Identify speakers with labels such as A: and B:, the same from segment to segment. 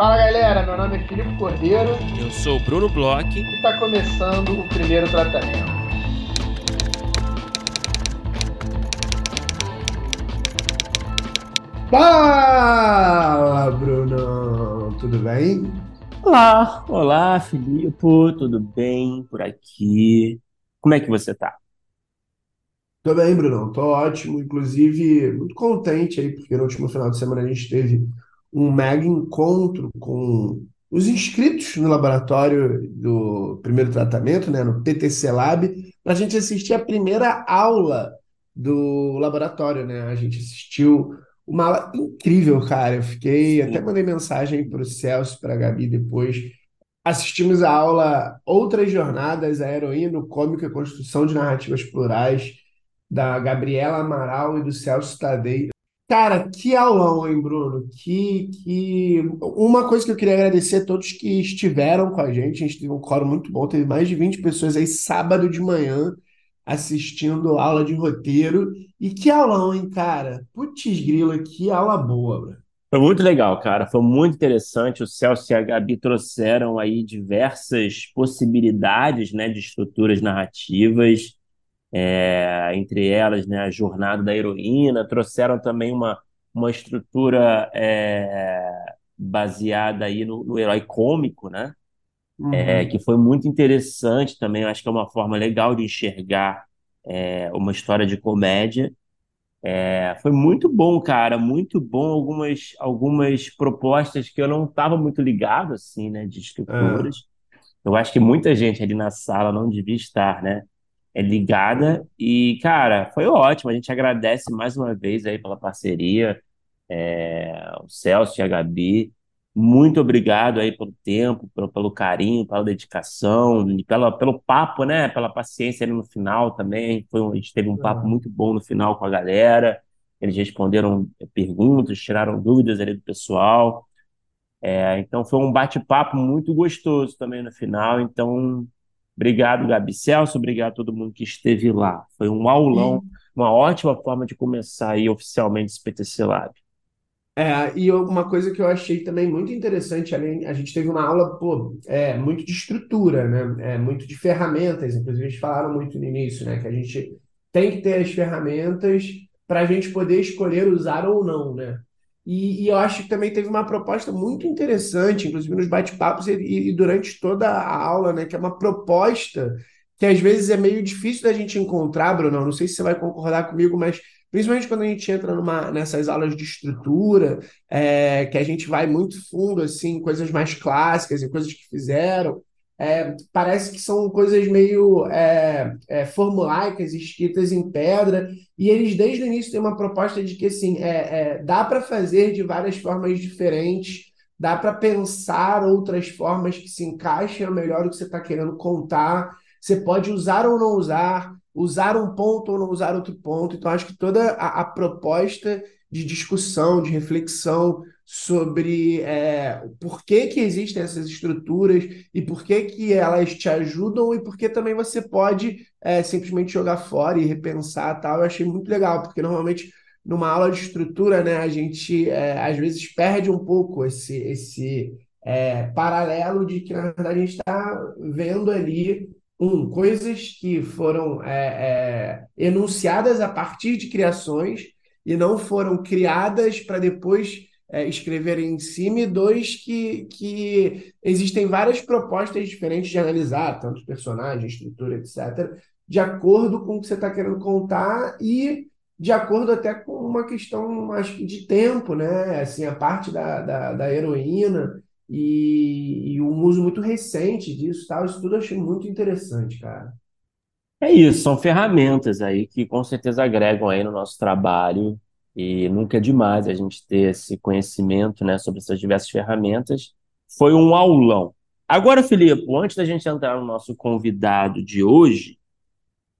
A: Fala galera, meu nome é Filipe Cordeiro.
B: Eu sou o Bruno Bloch.
A: E está começando o primeiro tratamento.
C: Fala, Bruno! Tudo bem?
B: Olá, olá, Filipe, tudo bem por aqui? Como é que você tá?
C: Tô bem, Bruno, tô ótimo. Inclusive, muito contente aí, porque no último final de semana a gente teve um mega encontro com os inscritos no laboratório do primeiro tratamento, né, no PTC Lab, para a gente assistir a primeira aula do laboratório, né? A gente assistiu uma aula incrível, cara. Eu fiquei, até mandei mensagem para o Celso, para a Gabi depois. Assistimos a aula Outras Jornadas, a Heroína, o Cômico e a Construção de Narrativas Plurais, da Gabriela Amaral e do Celso Tadei. Cara, que aulão, hein, Bruno? Que, que... Uma coisa que eu queria agradecer a todos que estiveram com a gente. A gente teve um coro muito bom, teve mais de 20 pessoas aí sábado de manhã assistindo aula de roteiro. E que aulão, hein, cara? Putz grila, que aula boa, bro.
B: Foi muito legal, cara. Foi muito interessante. O Celso e a Gabi trouxeram aí diversas possibilidades, né, de estruturas narrativas é, entre elas né, a jornada da heroína, trouxeram também uma, uma estrutura é, baseada aí no, no, herói cômico, né? Uhum. É, que foi muito interessante também, acho que é uma forma legal de enxergar é, uma história de comédia. É, foi muito bom, cara, muito bom. Algumas, algumas propostas que eu não estava muito ligado, assim, né, de estruturas. Eu acho que muita gente ali na sala não devia estar, né? É ligada e, cara, foi ótimo. A gente agradece mais uma vez aí pela parceria, é, o Celso e a Gabi. Muito obrigado aí pelo tempo, pelo, pelo carinho, pela dedicação e pela, pelo papo, né? Pela paciência ali no final também. Foi, a gente teve um papo muito bom no final com a galera. Eles responderam perguntas, tiraram dúvidas ali do pessoal. É, então foi um bate-papo muito gostoso também no final. Então Obrigado, Gabi Celso, obrigado a todo mundo que esteve lá. Foi um aulão, uma ótima forma de começar aí oficialmente esse PTC Lab.
C: É, e uma coisa que eu achei também muito interessante, além, a gente teve uma aula, pô, é, muito de estrutura, né? É, muito de ferramentas, inclusive eles falaram muito no início, né? Que a gente tem que ter as ferramentas para a gente poder escolher usar ou não, né? E, e, eu acho que também teve uma proposta muito interessante, inclusive nos bate-papos e, e, durante toda a aula, né? Que é uma proposta que às vezes é meio difícil da gente encontrar, Bruno. Não sei se você vai concordar comigo, mas principalmente quando a gente entra numa, nessas aulas de estrutura, é, que a gente vai muito fundo, assim, coisas mais clássicas e coisas que fizeram é, parece que são coisas meio é, é, formulaicas, escritas em pedra, e eles desde o início têm uma proposta de que assim, é, é dá para fazer de várias formas diferentes, dá para pensar outras formas que se encaixem melhor o que você está querendo contar, você pode usar ou não usar, usar um ponto ou não usar outro ponto, então acho que toda a, a proposta de discussão, de reflexão sobre é, por que, que existem essas estruturas e por que, que elas te ajudam e por que também você pode é, simplesmente jogar fora e repensar tal. Eu achei muito legal, porque normalmente numa aula de estrutura, né, a gente é, às vezes perde um pouco esse, esse é, paralelo de que, na verdade, a gente está vendo ali um, coisas que foram é, é, enunciadas a partir de criações e não foram criadas para depois é, escreverem em cima, e dois, que, que existem várias propostas diferentes de analisar, tanto personagem, estrutura, etc., de acordo com o que você está querendo contar e de acordo até com uma questão, acho que, de tempo, né? Assim, a parte da, da, da heroína e, e um uso muito recente disso, tal, isso tudo eu achei muito interessante, cara.
B: É isso, são ferramentas aí que com certeza agregam aí no nosso trabalho e nunca é demais a gente ter esse conhecimento, né, sobre essas diversas ferramentas. Foi um aulão. Agora, Filipe, antes da gente entrar no nosso convidado de hoje,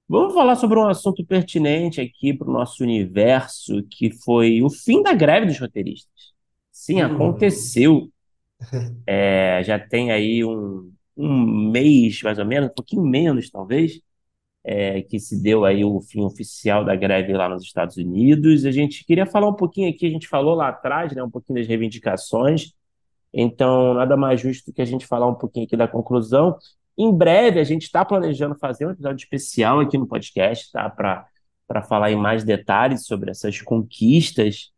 B: vamos falar sobre um assunto pertinente aqui para o nosso universo, que foi o fim da greve dos roteiristas. Sim, hum. aconteceu. É, já tem aí um, um mês, mais ou menos, um pouquinho menos, talvez, é, que se deu aí o fim oficial da greve lá nos Estados Unidos. A gente queria falar um pouquinho aqui, a gente falou lá atrás, né, um pouquinho das reivindicações, Então, nada mais justo que a gente falar um pouquinho aqui da conclusão. Em breve, a gente está planejando fazer um episódio especial aqui no podcast, tá? Para falar em mais detalhes sobre essas conquistas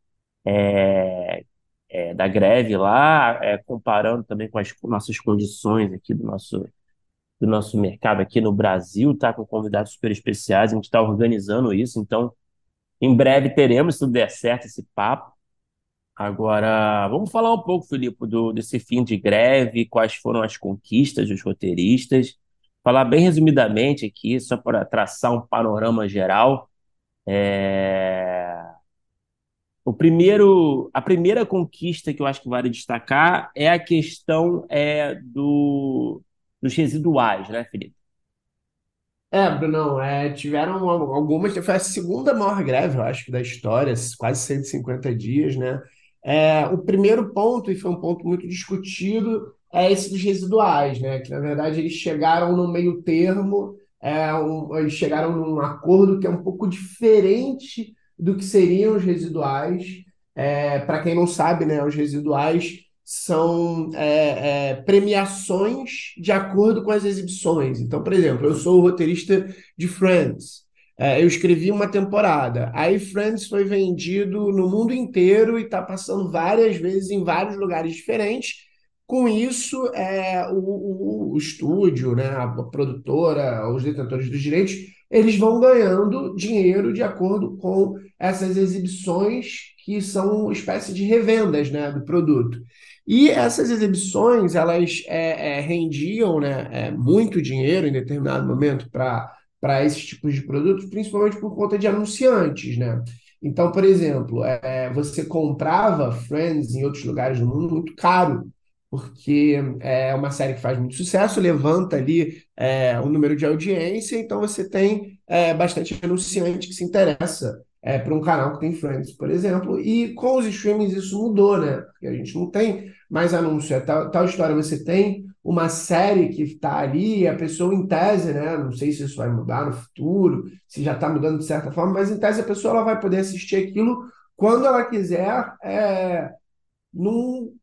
B: é, é, da greve lá, é, comparando também com as nossas condições aqui do nosso, do nosso mercado aqui no Brasil, tá? Com convidados super especiais, a gente está organizando isso, então em breve teremos, se tudo der certo, esse papo. Agora, vamos falar um pouco, Filipe, do, desse fim de greve, quais foram as conquistas dos roteiristas. Falar bem resumidamente aqui, só para traçar um panorama geral. É... O primeiro, a primeira conquista que eu acho que vale destacar é a questão é, do, dos residuais, né, Felipe?
C: É, Brunão, é, tiveram algumas, foi a segunda maior greve, eu acho, da história, quase 150 dias, né? É, o primeiro ponto, e foi um ponto muito discutido, é esse dos residuais, né? Que na verdade eles chegaram no meio termo, é, um, eles chegaram num acordo que é um pouco diferente do que seriam os residuais. É, Para quem não sabe, né, os residuais são é, é, premiações de acordo com as exibições. Então, por exemplo, eu sou roteirista de Friends. É, eu escrevi uma temporada. Aí Friends foi vendido no mundo inteiro e está passando várias vezes em vários lugares diferentes. Com isso, é, o, o, o, estúdio, né, a produtora, os detentores dos direitos, eles vão ganhando dinheiro de acordo com essas exibições que são espécie de revendas né, do produto. E essas exibições, elas é, é, rendiam né, é, muito dinheiro em determinado momento para esses tipos de produtos, principalmente por conta de anunciantes, né? Então, por exemplo, é, você comprava Friends em outros lugares do mundo muito caro, porque é uma série que faz muito sucesso, levanta ali é, um número de audiência, então você tem é, bastante anunciante que se interessa é, para um canal que tem Friends, por exemplo, e com os streamings isso mudou, né? Porque a gente não tem mais anúncio, é tal, tal história, você tem uma série que está ali, a pessoa em tese, né? Não sei se isso vai mudar no futuro, se já está mudando de certa forma, mas em tese a pessoa ela vai poder assistir aquilo quando ela quiser, é, num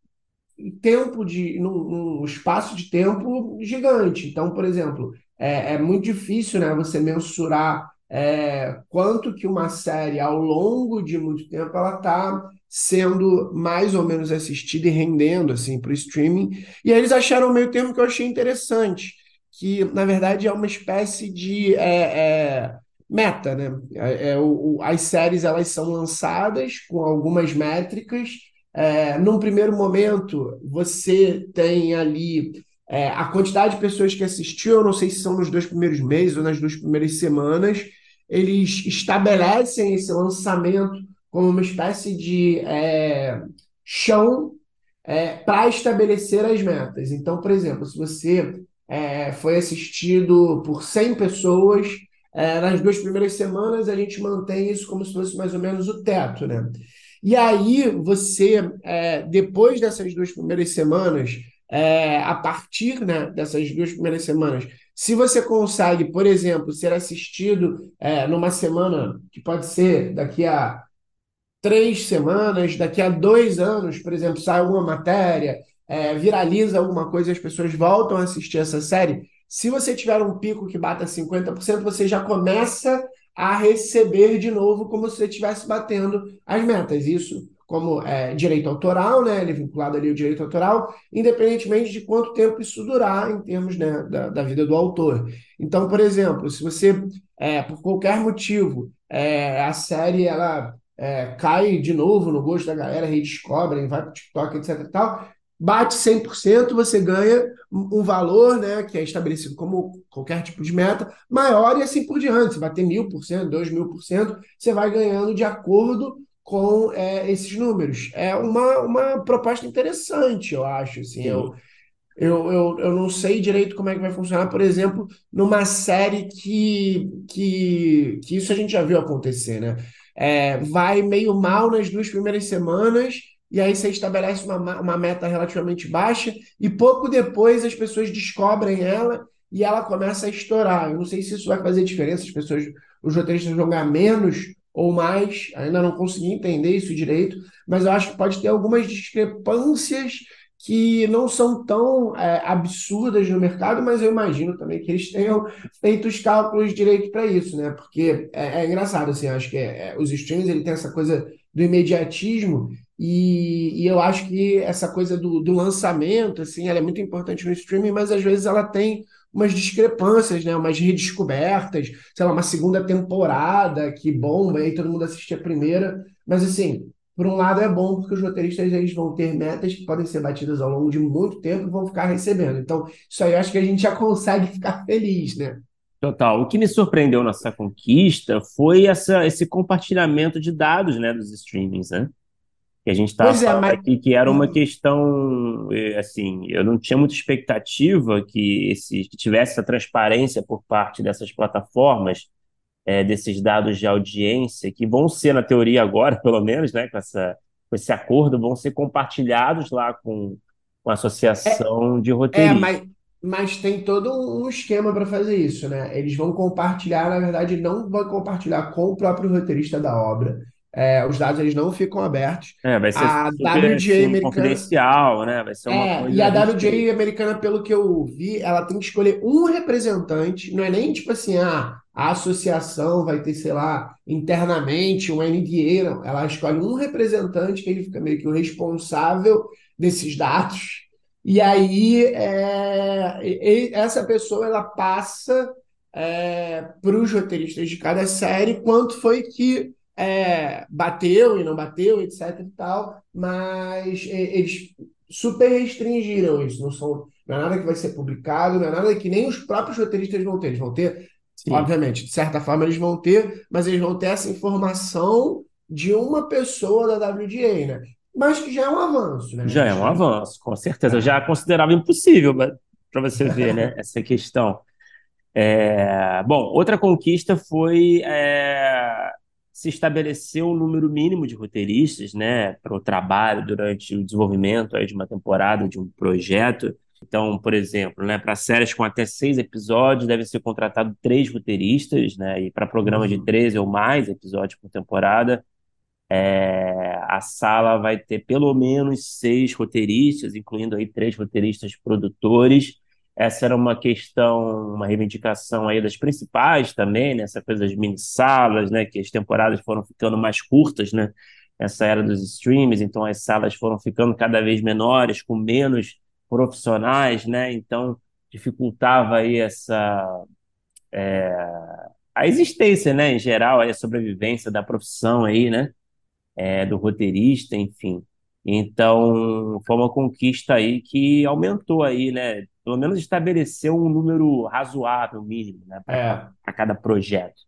C: tempo de, num, num, espaço de tempo gigante. Então, por exemplo, é, é muito difícil, né? Você mensurar é, quanto que uma série ao longo de muito tempo ela está sendo mais ou menos assistida e rendendo assim para o streaming. E aí eles acharam um meio termo que eu achei interessante, que na verdade é uma espécie de é, é, meta, né? É, é o, as séries elas são lançadas com algumas métricas. É, num primeiro momento, você tem ali é, a quantidade de pessoas que assistiu, eu não sei se são nos dois primeiros meses ou nas duas primeiras semanas, eles estabelecem esse lançamento como uma espécie de é, chão é, para estabelecer as metas. Então, por exemplo, se você é, foi assistido por 100 pessoas, é, nas duas primeiras semanas a gente mantém isso como se fosse mais ou menos o teto, né? E aí você, é, depois dessas duas primeiras semanas, é, a partir né, dessas duas primeiras semanas, se você consegue, por exemplo, ser assistido numa semana que pode ser daqui a três semanas, daqui a dois anos, por exemplo, sai alguma matéria, é, viraliza alguma coisa e as pessoas voltam a assistir essa série, se você tiver um pico que bata 50%, você já começa a receber de novo como se você estivesse batendo as metas. Isso como é, direito autoral, né? Ele é vinculado ali ao direito autoral, independentemente de quanto tempo isso durar em termos né, da, da vida do autor. Então, por exemplo, se você, é, por qualquer motivo, é, a série ela é, cai de novo no gosto da galera, redescobrem, vai para o TikTok, etc e tal, bate 100%, você ganha um valor né, que é estabelecido como qualquer tipo de meta, maior e assim por diante. Se bater mil por cento, dois mil por cento, você vai ganhando de acordo com é, esses números. É uma, uma proposta interessante, eu acho. Assim, eu, eu, eu, eu não sei direito como é que vai funcionar, por exemplo, numa série que, que, que isso a gente já viu acontecer, né? é, vai meio mal nas duas primeiras semanas, e aí você estabelece uma, uma meta relativamente baixa, e pouco depois as pessoas descobrem ela e ela começa a estourar. Eu não sei se isso vai fazer diferença, as pessoas, os roteiristas vão jogar menos ou mais, ainda não consegui entender isso direito, mas eu acho que pode ter algumas discrepâncias que não são tão é, absurdas no mercado, mas eu imagino também que eles tenham feito os cálculos direito para isso, né? Porque é, é, engraçado, assim, acho que é, é, os streams ele tem essa coisa do imediatismo e, e eu acho que essa coisa do, do lançamento, assim, ela é muito importante no streaming, mas às vezes ela tem umas discrepâncias, né? Umas redescobertas, sei lá, uma segunda temporada que bomba, aí todo mundo assiste a primeira, mas assim por um lado é bom porque os roteiristas eles vão ter metas que podem ser batidas ao longo de muito tempo e vão ficar recebendo. Então, isso aí eu acho que a gente já consegue ficar feliz, né?
B: Total. O que me surpreendeu nessa conquista foi essa, esse compartilhamento de dados né, dos streamings, né? Que a gente estava é, falando mas... aqui que era uma uhum. questão, eh, assim, eu não tinha muita expectativa que, esse, que tivesse essa transparência por parte dessas plataformas é, desses dados de audiência, que vão ser, na teoria agora, pelo menos, né, com, essa, com esse acordo, vão ser compartilhados lá com, com a associação é, de roteiristas.
C: É, mas, mas tem todo um esquema para fazer isso, né? Eles vão compartilhar, na verdade, não vão compartilhar com o próprio roteirista da obra. É, os dados eles não ficam abertos.
B: É, vai ser a super, WJ assim, americana... confidencial, né? Vai ser uma
C: é, coisa. E a WJ americana, pelo que eu vi, ela tem que escolher um representante. Não é nem tipo assim, ah, a associação vai ter, sei lá, internamente um NDA, não. Ela escolhe um representante que ele fica meio que o responsável desses dados. E aí é, essa pessoa ela passa é, para os roteiristas de cada série quanto foi que é, bateu e não bateu, etc e tal, mas eles super restringiram isso, não são não é nada que vai ser publicado, não é nada que nem os próprios roteiristas vão ter, eles vão ter Sim. Obviamente, de certa forma eles vão ter, mas eles vão ter essa informação de uma pessoa da WGA, né? Mas que já é um avanço, né?
B: Já é um avanço, com certeza. Eu já considerava impossível para você ver, né? Essa questão. É... Bom, outra conquista foi é... se estabelecer um número mínimo de roteiristas, né, para o trabalho durante o desenvolvimento aí, de uma temporada, de um projeto. Então, por exemplo, né, para séries com até seis episódios, deve ser contratado três roteiristas, né, e para programas uhum. de 13 ou mais episódios por temporada, é, a sala vai ter pelo menos seis roteiristas, incluindo aí três roteiristas produtores. Essa era uma questão, uma reivindicação aí das principais também, né, essa coisa das mini-salas, né, que as temporadas foram ficando mais curtas, né, essa era dos streams, então as salas foram ficando cada vez menores, com menos profissionais, né? Então dificultava aí essa é, a existência, né, em geral, a sobrevivência da profissão aí, né, é, do roteirista, enfim. Então foi uma conquista aí que aumentou aí, né, pelo menos estabeleceu um número razoável, mínimo, né, para é. cada projeto.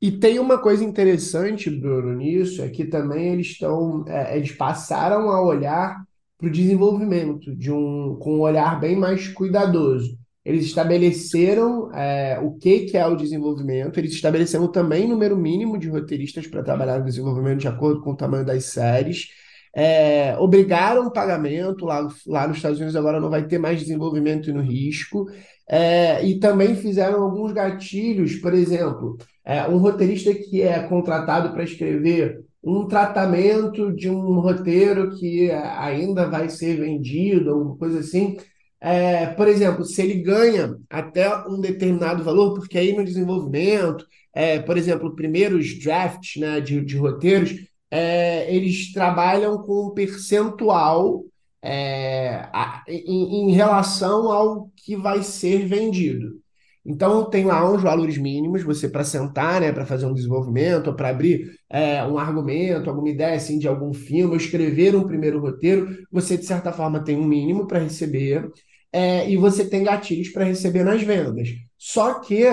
C: E tem uma coisa interessante, Bruno, nisso, é que também eles estão, é, eles passaram a olhar para o desenvolvimento, de um, com um olhar bem mais cuidadoso. Eles estabeleceram é, o que, que é o desenvolvimento, eles estabeleceram também número mínimo de roteiristas para trabalhar no desenvolvimento de acordo com o tamanho das séries. É, obrigaram o pagamento, lá, lá nos Estados Unidos agora não vai ter mais desenvolvimento no risco, é, e também fizeram alguns gatilhos, por exemplo, é, um roteirista que é contratado para escrever um tratamento de um roteiro que ainda vai ser vendido, alguma coisa assim. É, por exemplo, se ele ganha até um determinado valor, porque aí no desenvolvimento, é, por exemplo, primeiros drafts né, de, de roteiros, é, eles trabalham com um percentual é, a, em, em relação ao que vai ser vendido. Então, tem lá uns valores mínimos, você para sentar, né, para fazer um desenvolvimento, para abrir é, um argumento, alguma ideia assim, de algum filme, ou escrever um primeiro roteiro, você, de certa forma, tem um mínimo para receber, é, e você tem gatilhos para receber nas vendas. Só que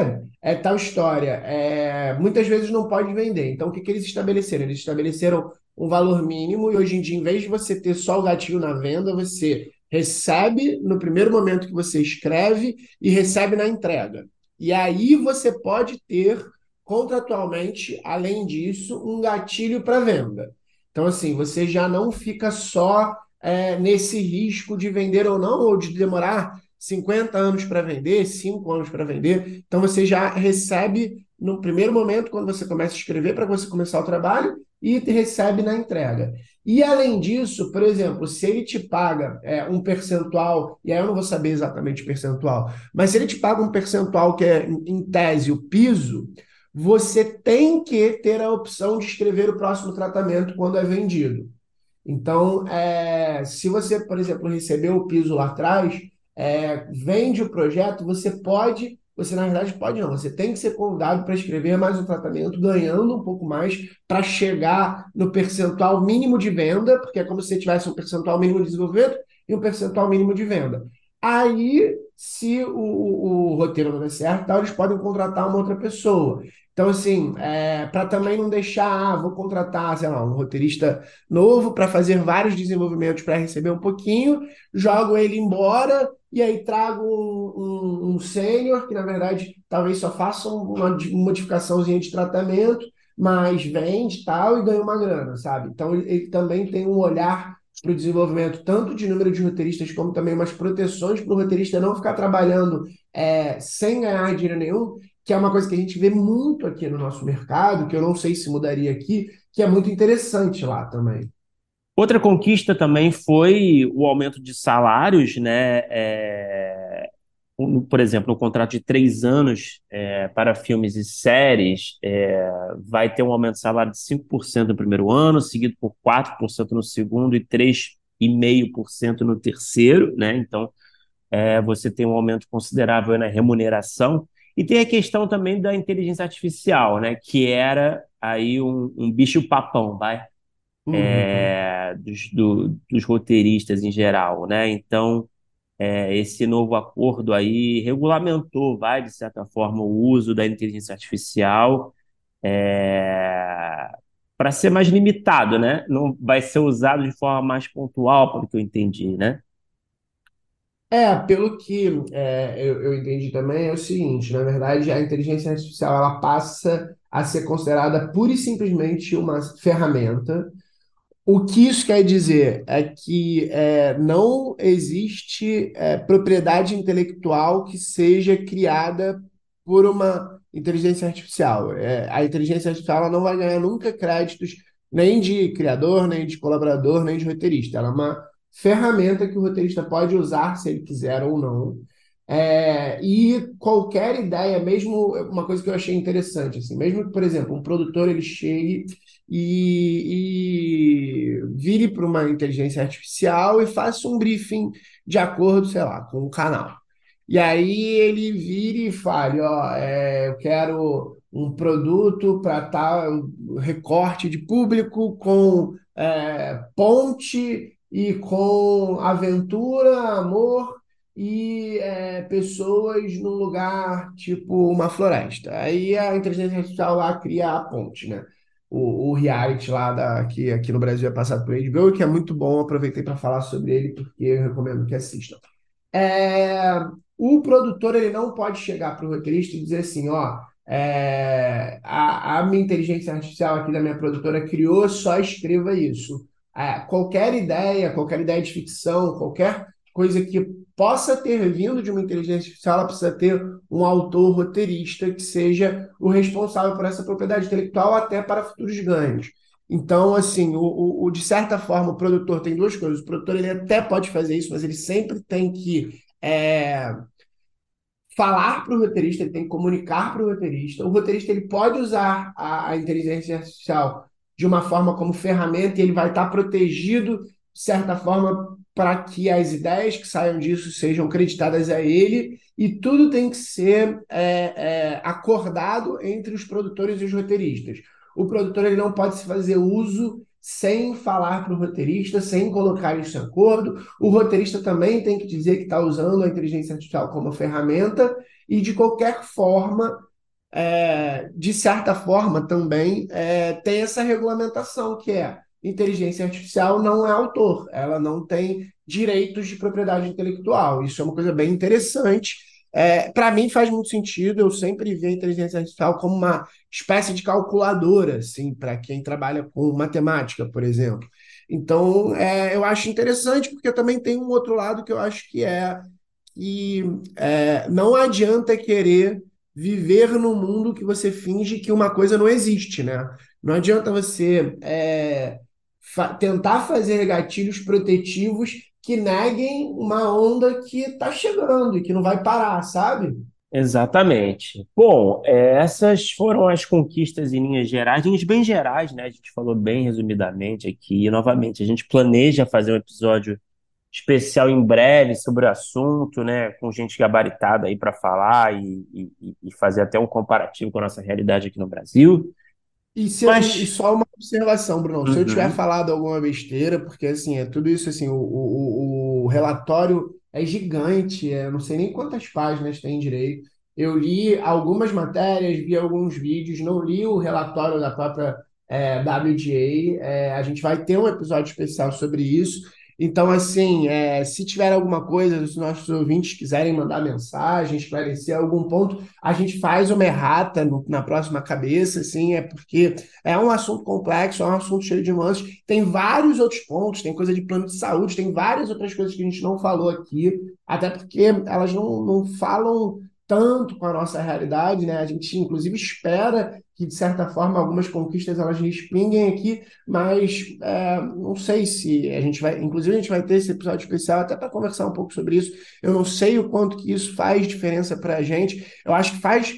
C: é tal história, é, muitas vezes não pode vender. Então, o que, que eles estabeleceram? Eles estabeleceram um valor mínimo, e hoje em dia, em vez de você ter só o gatilho na venda, você recebe no primeiro momento que você escreve e recebe na entrega. E aí você pode ter contratualmente, além disso, um gatilho para venda. Então, assim, você já não fica só é, nesse risco de vender ou não, ou de demorar 50 anos para vender, 5 anos para vender. Então, você já recebe no primeiro momento, quando você começa a escrever, para você começar o trabalho, e recebe na entrega. E além disso, por exemplo, se ele te paga é, um percentual, e aí eu não vou saber exatamente o percentual, mas se ele te paga um percentual que é, em tese, o piso, você tem que ter a opção de escrever o próximo tratamento quando é vendido. Então, é, se você, por exemplo, recebeu o piso lá atrás, é, vende o projeto, você pode você na verdade pode não, você tem que ser convidado para escrever mais um tratamento, ganhando um pouco mais para chegar no percentual mínimo de venda, porque é como se você tivesse um percentual mínimo de desenvolvimento e um percentual mínimo de venda. Aí, se o, o, o roteiro não der certo, tal, eles podem contratar uma outra pessoa. Então, assim, é, para também não deixar, ah, vou contratar, sei lá, um roteirista novo para fazer vários desenvolvimentos para receber um pouquinho, jogo ele embora e aí trago um, um, um sênior, que na verdade talvez só faça uma modificaçãozinha de tratamento, mas vende tal e ganha uma grana, sabe? Então, ele, ele também tem um olhar para o desenvolvimento tanto de número de roteiristas como também umas proteções para o roteirista não ficar trabalhando é, sem ganhar dinheiro nenhum que é uma coisa que a gente vê muito aqui no nosso mercado, que eu não sei se mudaria aqui, que é muito interessante lá também.
B: Outra conquista também foi o aumento de salários, né? É, por exemplo, um contrato de três anos é, para filmes e séries é, vai ter um aumento de salário de 5% no primeiro ano, seguido por 4% no segundo e 3,5% no terceiro, né? Então, é, você tem um aumento considerável na remuneração. E tem a questão também da inteligência artificial, né? Que era aí um, um bicho-papão, vai? Uhum. É, dos, do, dos roteiristas em geral, né? Então, é, esse novo acordo aí regulamentou, vai, de certa forma, o uso da inteligência artificial é, para ser mais limitado, né? Não vai ser usado de forma mais pontual, pelo que eu entendi, né?
C: É, pelo que é, eu, eu entendi também, é o seguinte, na verdade, a inteligência artificial ela passa a ser considerada pura e simplesmente uma ferramenta. O que isso quer dizer é que é, não existe é, propriedade intelectual que seja criada por uma inteligência artificial. É, a inteligência artificial não vai ganhar nunca créditos nem de criador, nem de colaborador, nem de roteirista. Ela é uma ferramenta que o roteirista pode usar se ele quiser ou não. É, e qualquer ideia, mesmo uma coisa que eu achei interessante, assim, mesmo que, por exemplo, um produtor ele chegue e, e vire para uma inteligência artificial e faça um briefing de acordo, sei lá, com o canal. E aí ele vire e fale, ó, é, eu quero um produto para tal recorte de público com é, ponte e com aventura, amor e é, pessoas num lugar tipo uma floresta. Aí a inteligência artificial lá cria a ponte, né? O, o reality lá da, que aqui no Brasil é passado por HBO, que é muito bom, aproveitei para falar sobre ele porque eu recomendo que assistam. É, o produtor ele não pode chegar para o roteirista e dizer assim, ó, é, a, a minha inteligência artificial aqui da minha produtora criou, só escreva isso é, qualquer ideia, qualquer ideia de ficção, qualquer coisa que possa ter vindo de uma inteligência artificial, ela precisa ter um autor roteirista que seja o responsável por essa propriedade intelectual até para futuros ganhos. Então, assim, o, o, o de certa forma, o produtor tem duas coisas. O produtor ele até pode fazer isso, mas ele sempre tem que é, falar para o roteirista, ele tem que comunicar para o roteirista. O roteirista ele pode usar a, a inteligência artificial de uma forma como ferramenta e ele vai estar protegido, de certa forma, para que as ideias que saiam disso sejam creditadas a ele, e tudo tem que ser é, é, acordado entre os produtores e os roteiristas. O produtor ele não pode se fazer uso sem falar para o roteirista, sem colocar isso em acordo. O roteirista também tem que dizer que está usando a inteligência artificial como ferramenta, e de qualquer forma é, de certa forma, também é, tem essa regulamentação, que é inteligência artificial não é autor, ela não tem direitos de propriedade intelectual. Isso é uma coisa bem interessante. É, Para mim faz muito sentido, eu sempre vi a inteligência artificial como uma espécie de calculadora, assim, para quem trabalha com matemática, por exemplo. Então, é, eu acho interessante, porque também tem um outro lado que eu acho que é que é, não adianta querer viver num mundo que você finge que uma coisa não existe, né? Não adianta você é, fa tentar fazer gatilhos protetivos que neguem uma onda que está chegando e que não vai parar, sabe?
B: Exatamente. Bom, é, essas foram as conquistas em linhas gerais, linhas bem gerais, né? A gente falou bem resumidamente aqui. E, novamente, a gente planeja fazer um episódio especial em breve sobre o assunto, né? Com gente gabaritada aí para falar e, e, e fazer até um comparativo com a nossa realidade aqui no Brasil.
C: E, se gente- e só uma observação, Bruno, se eu tiver
B: Uhum.
C: falado alguma besteira, porque assim, é tudo isso assim, o, o, o relatório é gigante, é, eu não sei nem quantas páginas tem direito. Eu li algumas matérias, vi alguns vídeos, não li o relatório da própria é, WGA. É, a gente vai ter um episódio especial sobre isso. Então, assim, é, se tiver alguma coisa, se nossos ouvintes quiserem mandar mensagem, esclarecer algum ponto, a gente faz uma errata no- na próxima cabeça, assim, é porque é um assunto complexo, é um assunto cheio de nuances. Tem vários outros pontos, tem coisa de plano de saúde, tem várias outras coisas que a gente não falou aqui, até porque elas não, não falam tanto com a nossa realidade, né? A gente, inclusive, espera que, de certa forma, algumas conquistas elas respinguem aqui, mas é, não sei se a gente vai. Inclusive, a gente vai ter esse episódio especial até para conversar um pouco sobre isso. Eu não sei o quanto que isso faz diferença para a gente. Eu acho que faz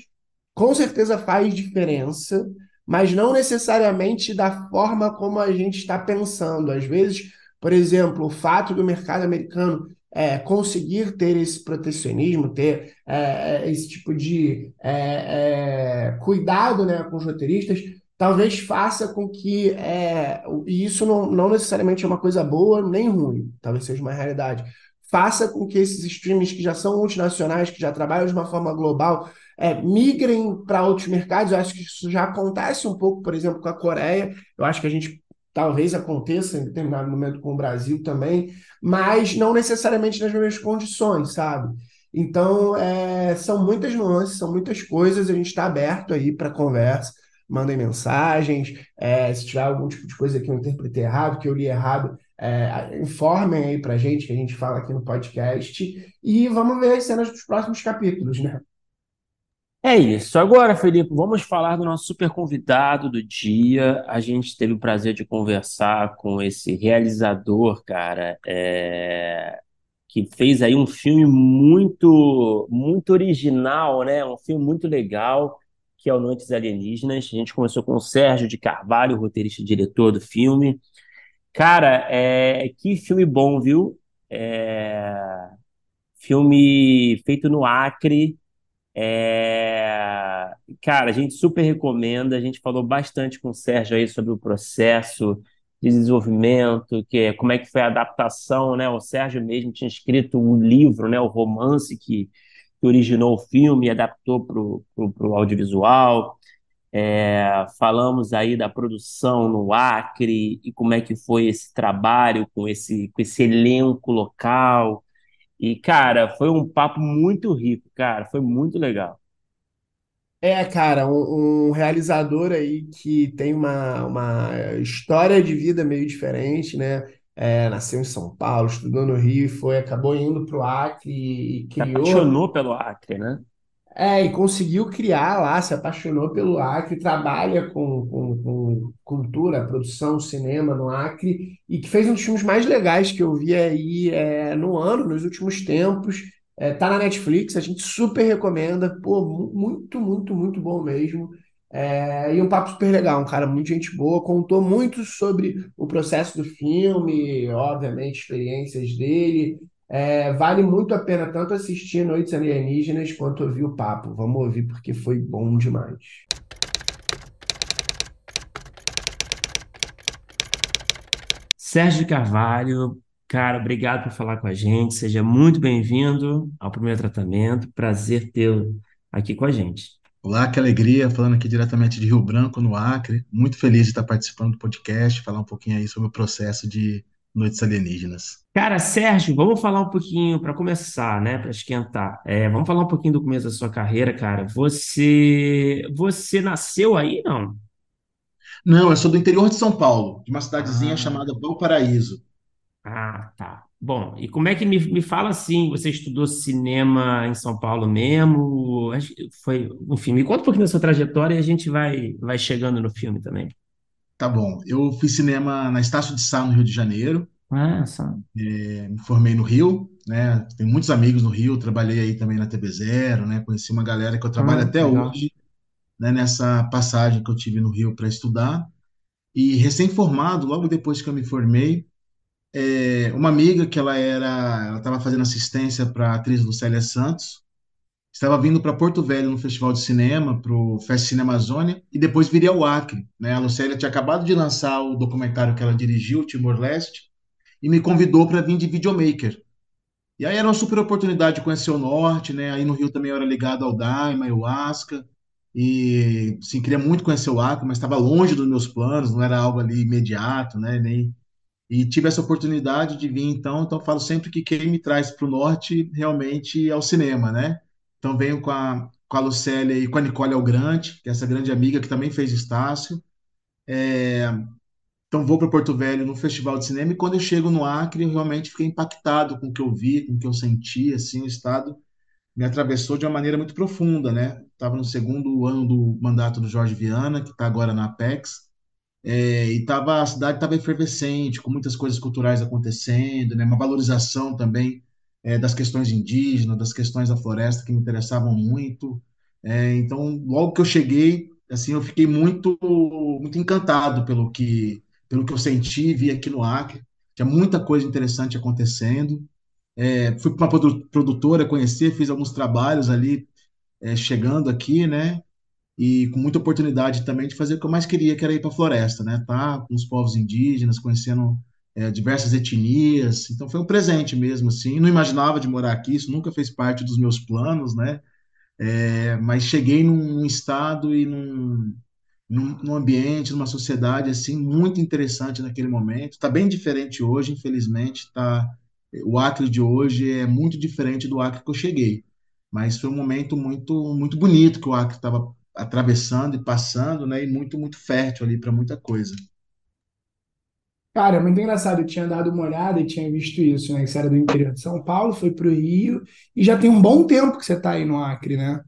C: com certeza faz diferença, mas não necessariamente da forma como a gente está pensando. Às vezes, por exemplo, o fato do mercado americano é, conseguir ter esse protecionismo, ter é, é, esse tipo de é, é, cuidado, né, com os roteiristas, talvez faça com que é, e isso não, não necessariamente é uma coisa boa nem ruim, talvez seja uma realidade. Faça com que esses streams que já são multinacionais, que já trabalham de uma forma global, é, migrem para outros mercados. Eu acho que isso já acontece um pouco, por exemplo, com a Coreia. Eu acho que a gente talvez aconteça em determinado momento com o Brasil também, mas não necessariamente nas mesmas condições, sabe? Então, é, são muitas nuances, são muitas coisas. A gente está aberto aí para conversa. Mandem mensagens. é, se tiver algum tipo de coisa que eu interpretei errado, que eu li errado, é, informem aí para gente, que a gente fala aqui no podcast. E vamos ver as cenas dos próximos capítulos, né?
B: É isso. Agora, Felipe, vamos falar do nosso super convidado do dia. A gente teve o prazer de conversar com esse realizador, cara, é, que fez aí um filme muito, muito original, né? Um filme muito legal, que é o Noites Alienígenas. A gente começou com o Sérgio de Carvalho, roteirista e diretor do filme. Cara, é, que filme bom, viu? É, filme feito no Acre. É, Cara, a gente super recomenda. A gente falou bastante com o Sérgio aí sobre o processo de desenvolvimento, que é, como é que foi a adaptação, né? O Sérgio mesmo tinha escrito o livro, né? O romance que, que originou o filme e adaptou para o audiovisual. É, falamos aí da produção no Acre e como é que foi esse trabalho com esse, com esse elenco local. E, cara, foi um papo muito rico, cara. Foi muito legal.
C: É, cara, um, um realizador aí que tem uma, uma história de vida meio diferente, né? É, nasceu em São Paulo, estudou no Rio, foi, acabou indo para o Acre e
B: Se
C: criou.
B: apaixonou pelo Acre, né?
C: É, e conseguiu criar lá, se apaixonou pelo Acre, trabalha com, com, com cultura, produção, cinema no Acre, e que fez um dos filmes mais legais que eu vi aí é, no ano, nos últimos tempos. É, tá na Netflix, a gente super recomenda, pô, mu- muito, muito, muito bom mesmo. É, e um papo super legal, um cara muito gente boa, contou muito sobre o processo do filme, obviamente, experiências dele. É, vale muito a pena tanto assistir Noites Alienígenas quanto ouvir o papo. Vamos ouvir porque foi bom demais.
B: Sérgio Carvalho, cara, obrigado por falar com a gente. Seja muito bem-vindo ao Primeiro Tratamento. Prazer tê-lo aqui com a gente.
D: Olá, que alegria, falando aqui diretamente de Rio Branco, no Acre. Muito feliz de estar participando do podcast, falar um pouquinho aí sobre o processo de Noites Alienígenas.
B: Cara, Sérgio, vamos falar um pouquinho para começar, né? Para esquentar. É, vamos falar um pouquinho do começo da sua carreira, cara. Você, você nasceu aí, não?
D: Não, eu sou do interior de São Paulo, de uma cidadezinha
B: Ah,
D: chamada Valparaíso.
B: ah, tá. Bom, e como é que me, me fala assim? Você estudou cinema em São Paulo mesmo? Foi, enfim, me conta um pouquinho da sua trajetória e a gente vai, vai chegando no filme também.
D: Tá bom. Eu fiz cinema na Estácio de Sá, no Rio de Janeiro.
B: Ah, só.
D: É, me formei no Rio, né? Tenho muitos amigos no Rio. Trabalhei aí também na TV Zero, né? Conheci uma galera que eu trabalho
B: Ah,
D: até
B: legal.
D: hoje, né? Nessa passagem que eu tive no Rio para estudar. E recém-formado, logo depois que eu me formei, é, uma amiga que ela era, ela estava fazendo assistência para a atriz Lucélia Santos, estava vindo para Porto Velho no Festival de Cinema, para o Fest Cine Amazônia, e depois viria ao Acre, né? A Lucélia tinha acabado de lançar o documentário que ela dirigiu, Timor-Leste, e me convidou para vir de videomaker. E aí era uma super oportunidade de conhecer o norte, né? Aí no Rio também eu era ligado ao Daima, Ayahuasca, e sim, queria muito conhecer o Acre, mas estava longe dos meus planos, não era algo ali imediato, né? Nem e tive essa oportunidade de vir, então, então falo sempre que quem me traz para o norte realmente é o cinema, né? Então venho com a, com a Lucélia e com a Nicole Algrante, que é essa grande amiga que também fez Estácio. Então vou para Porto Velho no Festival de Cinema e quando eu chego no Acre, eu realmente fiquei impactado com o que eu vi, com o que eu senti, assim, o estado me atravessou de uma maneira muito profunda, né? Estava no segundo ano do mandato do Jorge Viana, que está agora na Apex, é, e tava, a cidade estava efervescente, com muitas coisas culturais acontecendo, né? Uma valorização também é, das questões indígenas, das questões da floresta que me interessavam muito. É, então, logo que eu cheguei, assim, eu fiquei muito, muito encantado pelo que, pelo que eu senti e vi aqui no Acre. Tinha muita coisa interessante acontecendo. É, fui para uma produ- produtora conhecer, fiz alguns trabalhos ali, é, chegando aqui, né? e com muita oportunidade também de fazer o que eu mais queria, que era ir para a floresta, né? Tá com os povos indígenas, conhecendo é, diversas etnias. Então foi um presente mesmo, assim. Não imaginava de morar aqui, isso nunca fez parte dos meus planos, né? É, mas cheguei num, estado e num, num, num ambiente, numa sociedade assim muito interessante naquele momento. Está bem diferente hoje, infelizmente. Tá, o Acre de hoje é muito diferente do Acre que eu cheguei. Mas foi um momento muito muito bonito que o Acre estava atravessando e passando, né? E muito muito fértil ali para muita coisa.
C: Cara, é muito engraçado. Eu tinha dado uma olhada e tinha visto isso, né? Que você era do interior de São Paulo, foi para o Rio e já tem um bom tempo que você está aí no Acre, né?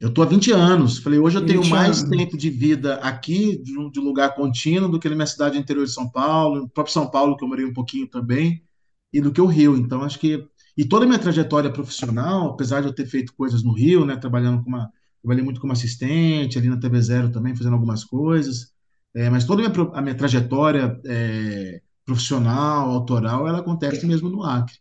D: Eu tô há 20 anos. Falei, hoje eu tenho
C: 20
D: mais
C: anos.
D: tempo de vida aqui, de, um- de lugar contínuo, do que na minha cidade interior de São Paulo, no próprio São Paulo, que eu morei um pouquinho também, e do que o Rio. Então, acho que. E toda a minha trajetória profissional, apesar de eu ter feito coisas no Rio, né, trabalhando com uma. Trabalhei muito como assistente, ali na TV Zero também, fazendo algumas coisas. É, mas toda a minha, a minha trajetória é, profissional, autoral, ela acontece mesmo no Acre.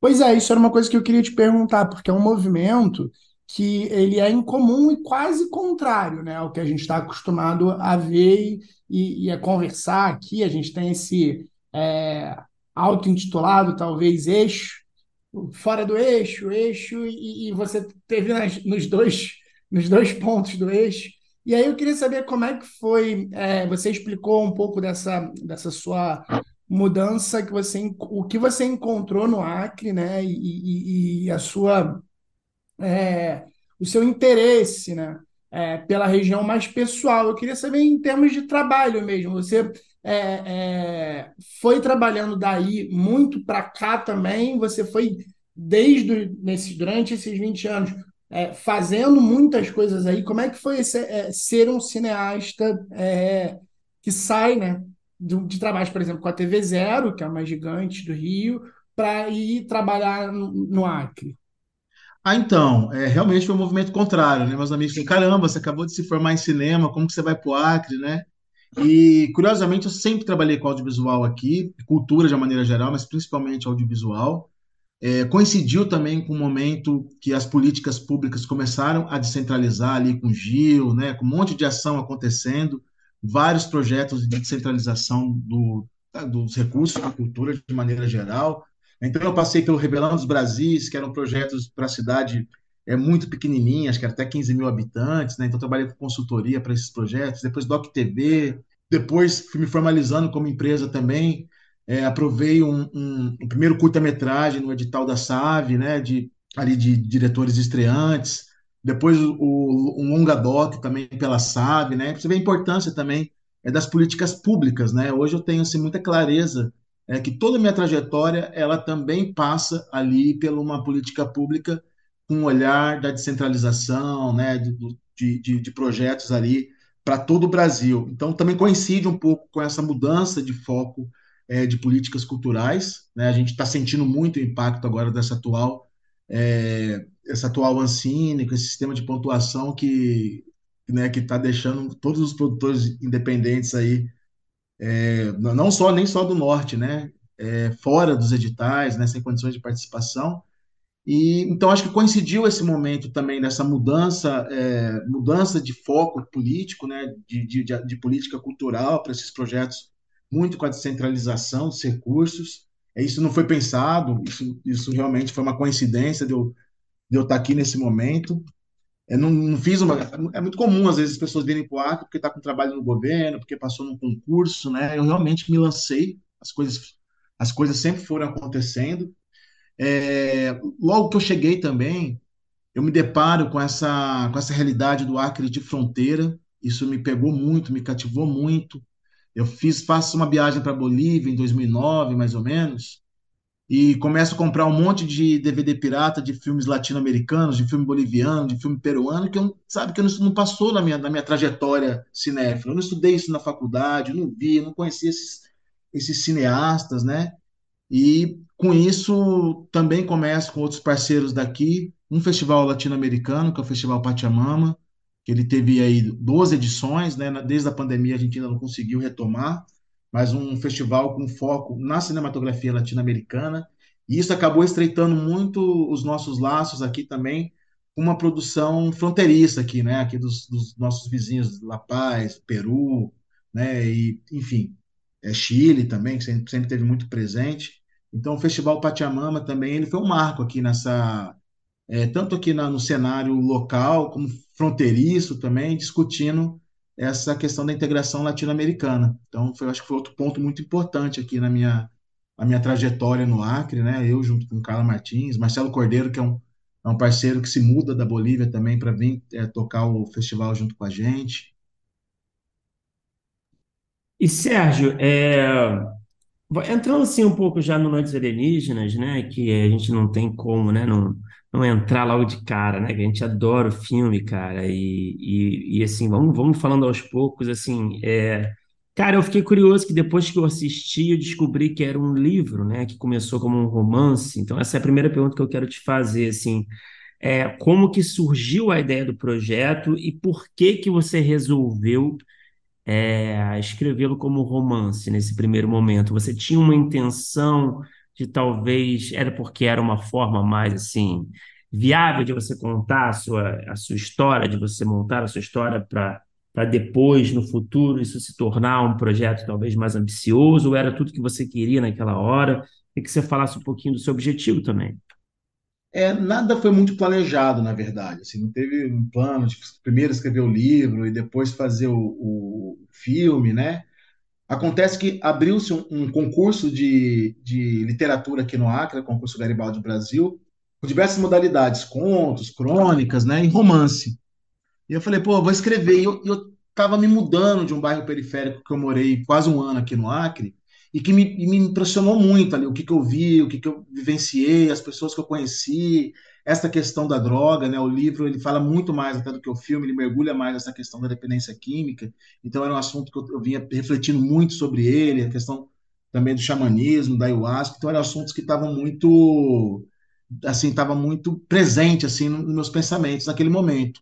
C: Pois é, isso era uma coisa que eu queria te perguntar, porque é um movimento que ele é incomum e quase contrário, né, ao que a gente está acostumado a ver e, e a conversar aqui. A gente tem esse é, auto-intitulado, talvez, eixo, fora do eixo, eixo, e, e você teve nas- nos dois, nos dois pontos do eixo. E aí eu queria saber como é que foi, é, você explicou um pouco dessa, dessa sua mudança que você, o que você encontrou no Acre, né? E, e- e a sua, é, o seu interesse, né? é, pela região mais pessoal. Eu queria saber em termos de trabalho mesmo. Você é, é, foi trabalhando daí muito para cá também? Você foi desde o- nesse, durante esses 20 anos é, fazendo muitas coisas aí? Como é que foi esse, é, ser um cineasta é, que sai, né? de, de trabalhos, por exemplo, com a TV Zero, que é uma gigante do Rio, para ir trabalhar no, no Acre.
D: Ah, então, é, realmente foi um movimento contrário, né? Meus amigos falaram, caramba, você acabou de se formar em cinema, como que você vai pro Acre, né? E, curiosamente, eu sempre trabalhei com audiovisual aqui, cultura de uma maneira geral, mas principalmente audiovisual. É, coincidiu também com o momento que as políticas públicas começaram a descentralizar ali com o Gil, né? Com um monte de ação acontecendo, vários projetos de descentralização do, tá, dos recursos da cultura de maneira geral. Então, eu passei pelo Revelando os Brasis, que eram projetos para a cidade é, muito pequenininha, acho que até 15 mil habitantes, né? Então, trabalhei com consultoria para esses projetos. Depois, Doc TV. Depois, fui me formalizando como empresa também. É, aprovei um, um, um primeiro curta-metragem no edital da SAV, né? De, ali de diretores estreantes. Depois, o, um longa doc também pela SAV, né? Você ver a importância também é das políticas públicas, né? Hoje eu tenho assim, muita clareza é que toda a minha trajetória ela também passa ali pela uma política pública com um olhar da descentralização, né, de, de, de projetos ali para todo o Brasil. Então, também coincide um pouco com essa mudança de foco é, de políticas culturais. Né? A gente está sentindo muito o impacto agora dessa atual, é, essa atual Ancine, com esse sistema de pontuação que né, que está deixando todos os produtores independentes aí, é, não só nem só do norte, né, é, fora dos editais, né, sem condições de participação. E então acho que coincidiu esse momento também dessa mudança, é, mudança de foco político, né, de, de, de política cultural para esses projetos, muito com a descentralização dos recursos. É, isso não foi pensado, isso, isso realmente foi uma coincidência de eu, de eu estar aqui nesse momento. Eu não, não fiz uma. É muito comum, às vezes, as pessoas virem para o Acre porque está com trabalho no governo, porque passou num concurso, né? Eu realmente me lancei, as coisas, as coisas sempre foram acontecendo. É, logo que eu cheguei também, eu me deparo com essa, com essa realidade do Acre de fronteira. Isso me pegou muito, me cativou muito. Eu fiz, faço uma viagem para Bolívia em 2009, mais ou menos, e começo a comprar um monte de DVD pirata de filmes latino-americanos, de filme boliviano, de filme peruano, que eu, sabe que eu não, não passou na minha, na minha trajetória cinéfila. Eu não estudei isso na faculdade, não vi, não conhecia esses, esses cineastas, né? E com isso também começo com outros parceiros daqui, um festival latino-americano, que é o Festival Pachamama, que ele teve aí 12 edições, né? Desde a pandemia a gente ainda não conseguiu retomar, mas um festival com foco na cinematografia latino-americana. E isso acabou estreitando muito os nossos laços aqui também, com uma produção fronteiriça aqui, né? Aqui dos, dos nossos vizinhos, La Paz, Peru, né? E, enfim, é Chile também, que sempre, sempre teve muito presente. Então, o Festival Pachamama também ele foi um marco aqui nessa, é, tanto aqui na, no cenário local como fronteiriço também, discutindo essa questão da integração latino-americana. Então, foi, acho que foi outro ponto muito importante aqui na minha, na minha trajetória no Acre, né? Eu junto com Carla Martins, Marcelo Cordeiro, que é um, é um parceiro que se muda da Bolívia também para vir é, tocar o festival junto com a gente.
B: E Sérgio, é, entrando assim um pouco já no Noites Alienígenas, né, que a gente não tem como, né, não, não entrar logo de cara, né? A gente adora o filme, cara. E, e, e, assim, vamos, vamos falando aos poucos, assim. É... Cara, eu fiquei curioso que depois que eu assisti, eu descobri que era um livro, né? Que começou como um romance. Então, essa é a primeira pergunta que eu quero te fazer, assim. É, como que surgiu a ideia do projeto e por que que você resolveu é, escrevê-lo como romance nesse primeiro momento? Você tinha uma intenção de talvez era porque era uma forma mais assim viável de você contar a sua, a sua história, de você montar a sua história para para depois, no futuro, isso se tornar um projeto talvez mais ambicioso, ou era tudo que você queria naquela hora? E que você falasse um pouquinho do seu objetivo também.
D: É, nada foi muito planejado, na verdade. Assim, não teve um plano de primeiro escrever o livro e depois fazer o, o filme, né? Acontece que abriu-se um, um, concurso de, de literatura aqui no Acre, concurso Garibaldi Brasil, com diversas modalidades, contos, crônicas, né, e romance. E eu falei, pô, eu vou escrever. E eu, eu tava me mudando de um bairro periférico que eu morei quase um ano aqui no Acre, e que me, me impressionou muito ali, o que, que eu vi, o que, que eu vivenciei, as pessoas que eu conheci, essa questão da droga, né? O livro ele fala muito mais até do que o filme, ele mergulha mais nessa questão da dependência química. Então era um assunto que eu, vinha refletindo muito sobre ele, a questão também do xamanismo, da ayahuasca. Então eram assuntos que estavam muito assim, estava muito presente assim nos meus pensamentos naquele momento.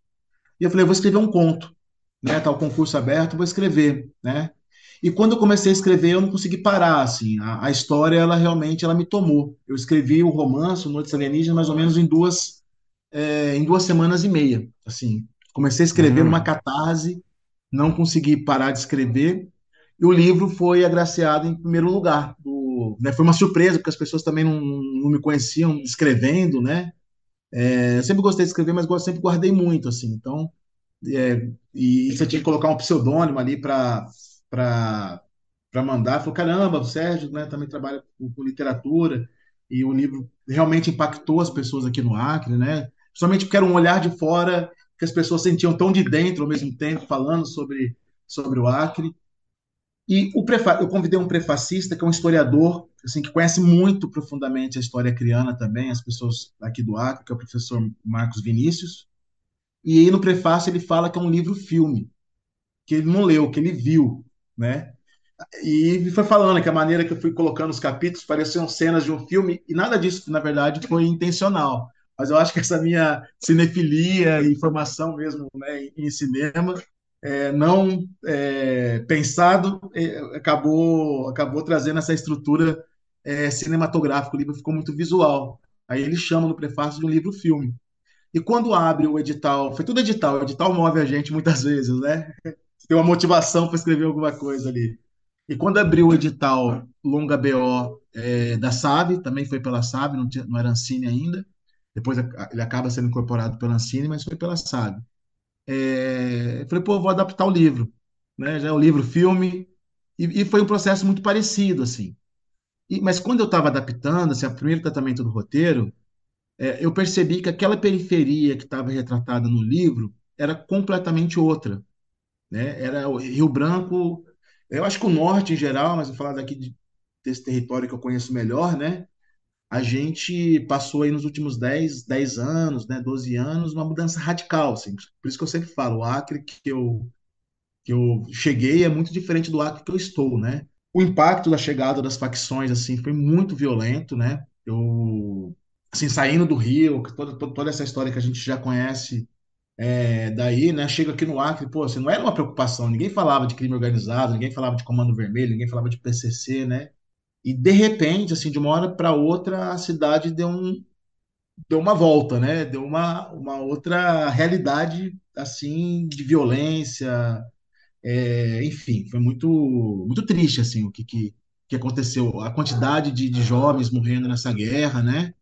D: E eu falei, eu vou escrever um conto, né? Tá o concurso aberto, vou escrever, né? E quando eu comecei a escrever, eu não consegui parar, assim. A, a história, ela realmente, ela me tomou. Eu escrevi o romance, o Noites Alienígenas, mais ou menos em duas, é, em duas semanas e meia, assim. Comecei a escrever uhum. numa catarse, não consegui parar de escrever, e o livro foi agraciado em primeiro lugar. Do, né, foi uma surpresa, porque as pessoas também não, não me conheciam escrevendo, né? É, eu sempre gostei de escrever, mas sempre guardei muito, assim. Então, é, e você tinha que colocar um pseudônimo ali para para mandar. Falou: caramba, o Sérgio né, também trabalha com, com, literatura, e o livro realmente impactou as pessoas aqui no Acre, né? Somente porque era um olhar de fora que as pessoas sentiam tão de dentro ao mesmo tempo, falando sobre, sobre o Acre. E o eu convidei um prefacista, que é um historiador, assim, que conhece muito profundamente a história criana também, as pessoas aqui do Acre, que é o professor Marcos Vinícius. E aí no prefácio ele fala que é um livro-filme, que ele não leu, que ele viu, né? E foi falando que a maneira que eu fui colocando os capítulos pareciam cenas de um filme, e nada disso, na verdade, foi intencional. Mas eu acho que essa minha cinefilia e formação mesmo né, em cinema é, não é, pensado, é, acabou, acabou trazendo essa estrutura é, cinematográfica. O livro ficou muito visual. Aí ele chama no prefácio de um livro-filme. E quando abre o edital, foi tudo edital, o edital move a gente muitas vezes, né? Tem uma motivação para escrever alguma coisa ali. E quando abriu o edital Longa BO é, da SAB, também foi pela SAB, não, tinha, não era Ancine ainda, depois ele acaba sendo incorporado pela Ancine, mas foi pela SAB é, falei, pô, vou adaptar o livro, né? Já é o livro, filme, e, e, foi um processo muito parecido, assim. E, mas quando eu estava adaptando, assim, o primeiro tratamento do roteiro, é, eu percebi que aquela periferia que estava retratada no livro era completamente outra, né? Era o Rio Branco, eu acho que o norte em geral, mas vou falar daqui de, desse território que eu conheço melhor, né? a gente passou aí nos últimos 10, 10 anos, né, 12 anos, uma mudança radical. Assim. Por isso que eu sempre falo, o Acre que eu, que eu cheguei é muito diferente do Acre que eu estou, né? O impacto da chegada das facções, assim, foi muito violento, né? Eu, assim, saindo do Rio, toda, toda essa história que a gente já conhece é, daí, né? Chega aqui no Acre, pô, assim, não era uma preocupação, ninguém falava de crime organizado, ninguém falava de Comando Vermelho, ninguém falava de PCC, né? E de repente, assim, de uma hora para outra, a cidade deu um deu uma volta, né? Deu uma, uma outra realidade assim de violência, é, enfim, foi muito muito triste assim o que, que, que aconteceu, a quantidade de, de jovens morrendo nessa guerra, né?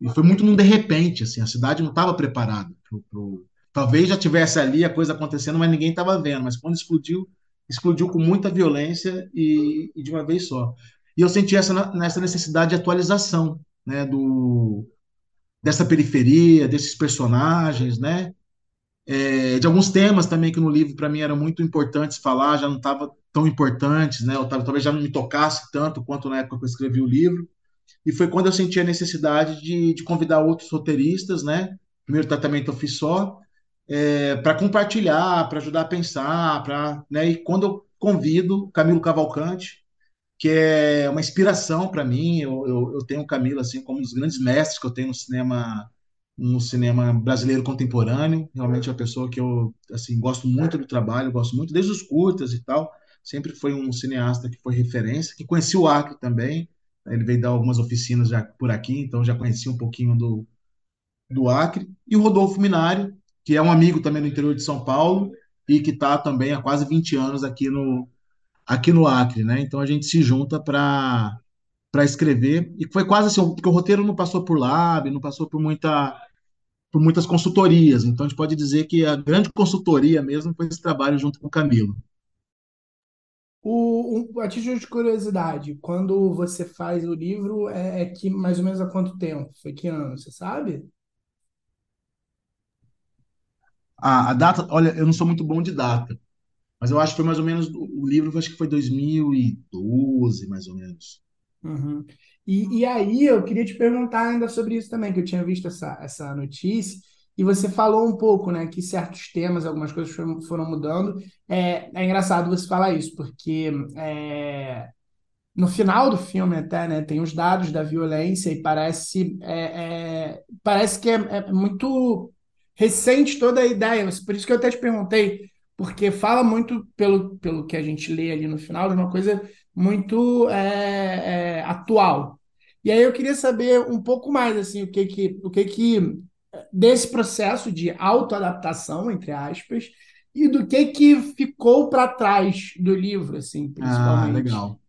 D: E foi muito num de repente, assim, a cidade não estava preparada pro, pro... talvez já tivesse ali a coisa acontecendo, mas ninguém estava vendo, mas quando explodiu, explodiu com muita violência e, e de uma vez só. E eu senti essa, necessidade de atualização, né, do, dessa periferia, desses personagens, né, é, de alguns temas também que no livro para mim eram muito importantes falar, já não estavam tão importantes, né, ou talvez já não me tocasse tanto quanto na época que eu escrevi o livro. E foi quando eu senti a necessidade de, de convidar outros roteiristas, né, primeiro tratamento eu fiz só, é, para compartilhar, para ajudar a pensar, para, né, e quando eu convido Camilo Cavalcante, que é uma inspiração para mim. Eu, eu, eu, tenho o Camilo assim como um dos grandes mestres que eu tenho no cinema no cinema brasileiro contemporâneo. Realmente é uma pessoa que eu assim gosto muito do trabalho, gosto muito desde os curtas e tal. Sempre foi um cineasta que foi referência, que conheci o Acre também. Ele veio dar algumas oficinas já por aqui, então já conheci um pouquinho do, do Acre. E o Rodolfo Minari, que é um amigo também do interior de São Paulo e que está também há quase 20 anos aqui no, aqui no Acre, né? Então a gente se junta para para escrever e foi quase assim, porque o roteiro não passou por lab, não passou por muita por muitas consultorias. Então a gente pode dizer que a grande consultoria mesmo foi esse trabalho junto com o Camilo.
C: O, um, a título de curiosidade, quando você faz o livro, é, é, que mais ou menos há quanto tempo? Foi que ano, você sabe?
D: A, a data, olha, eu não sou muito bom de data, mas eu acho que foi mais ou menos, o livro acho que foi 2012, mais ou menos.
C: Uhum. E, e aí eu queria te perguntar ainda sobre isso também, que eu tinha visto essa, essa notícia, e você falou um pouco, né, que certos temas, algumas coisas foram, foram mudando. É, é engraçado você falar isso, porque é, no final do filme até, né, tem os dados da violência e parece, é, é parece que é, é muito recente toda a ideia. Por isso que eu até te perguntei porque fala muito, pelo, pelo que a gente lê ali no final, de uma coisa muito é, é, atual. E aí eu queria saber um pouco mais, assim, o que que, o que, que desse processo de autoadaptação, entre aspas, e do que que ficou para trás do livro, assim, principalmente.
D: Ah, legal.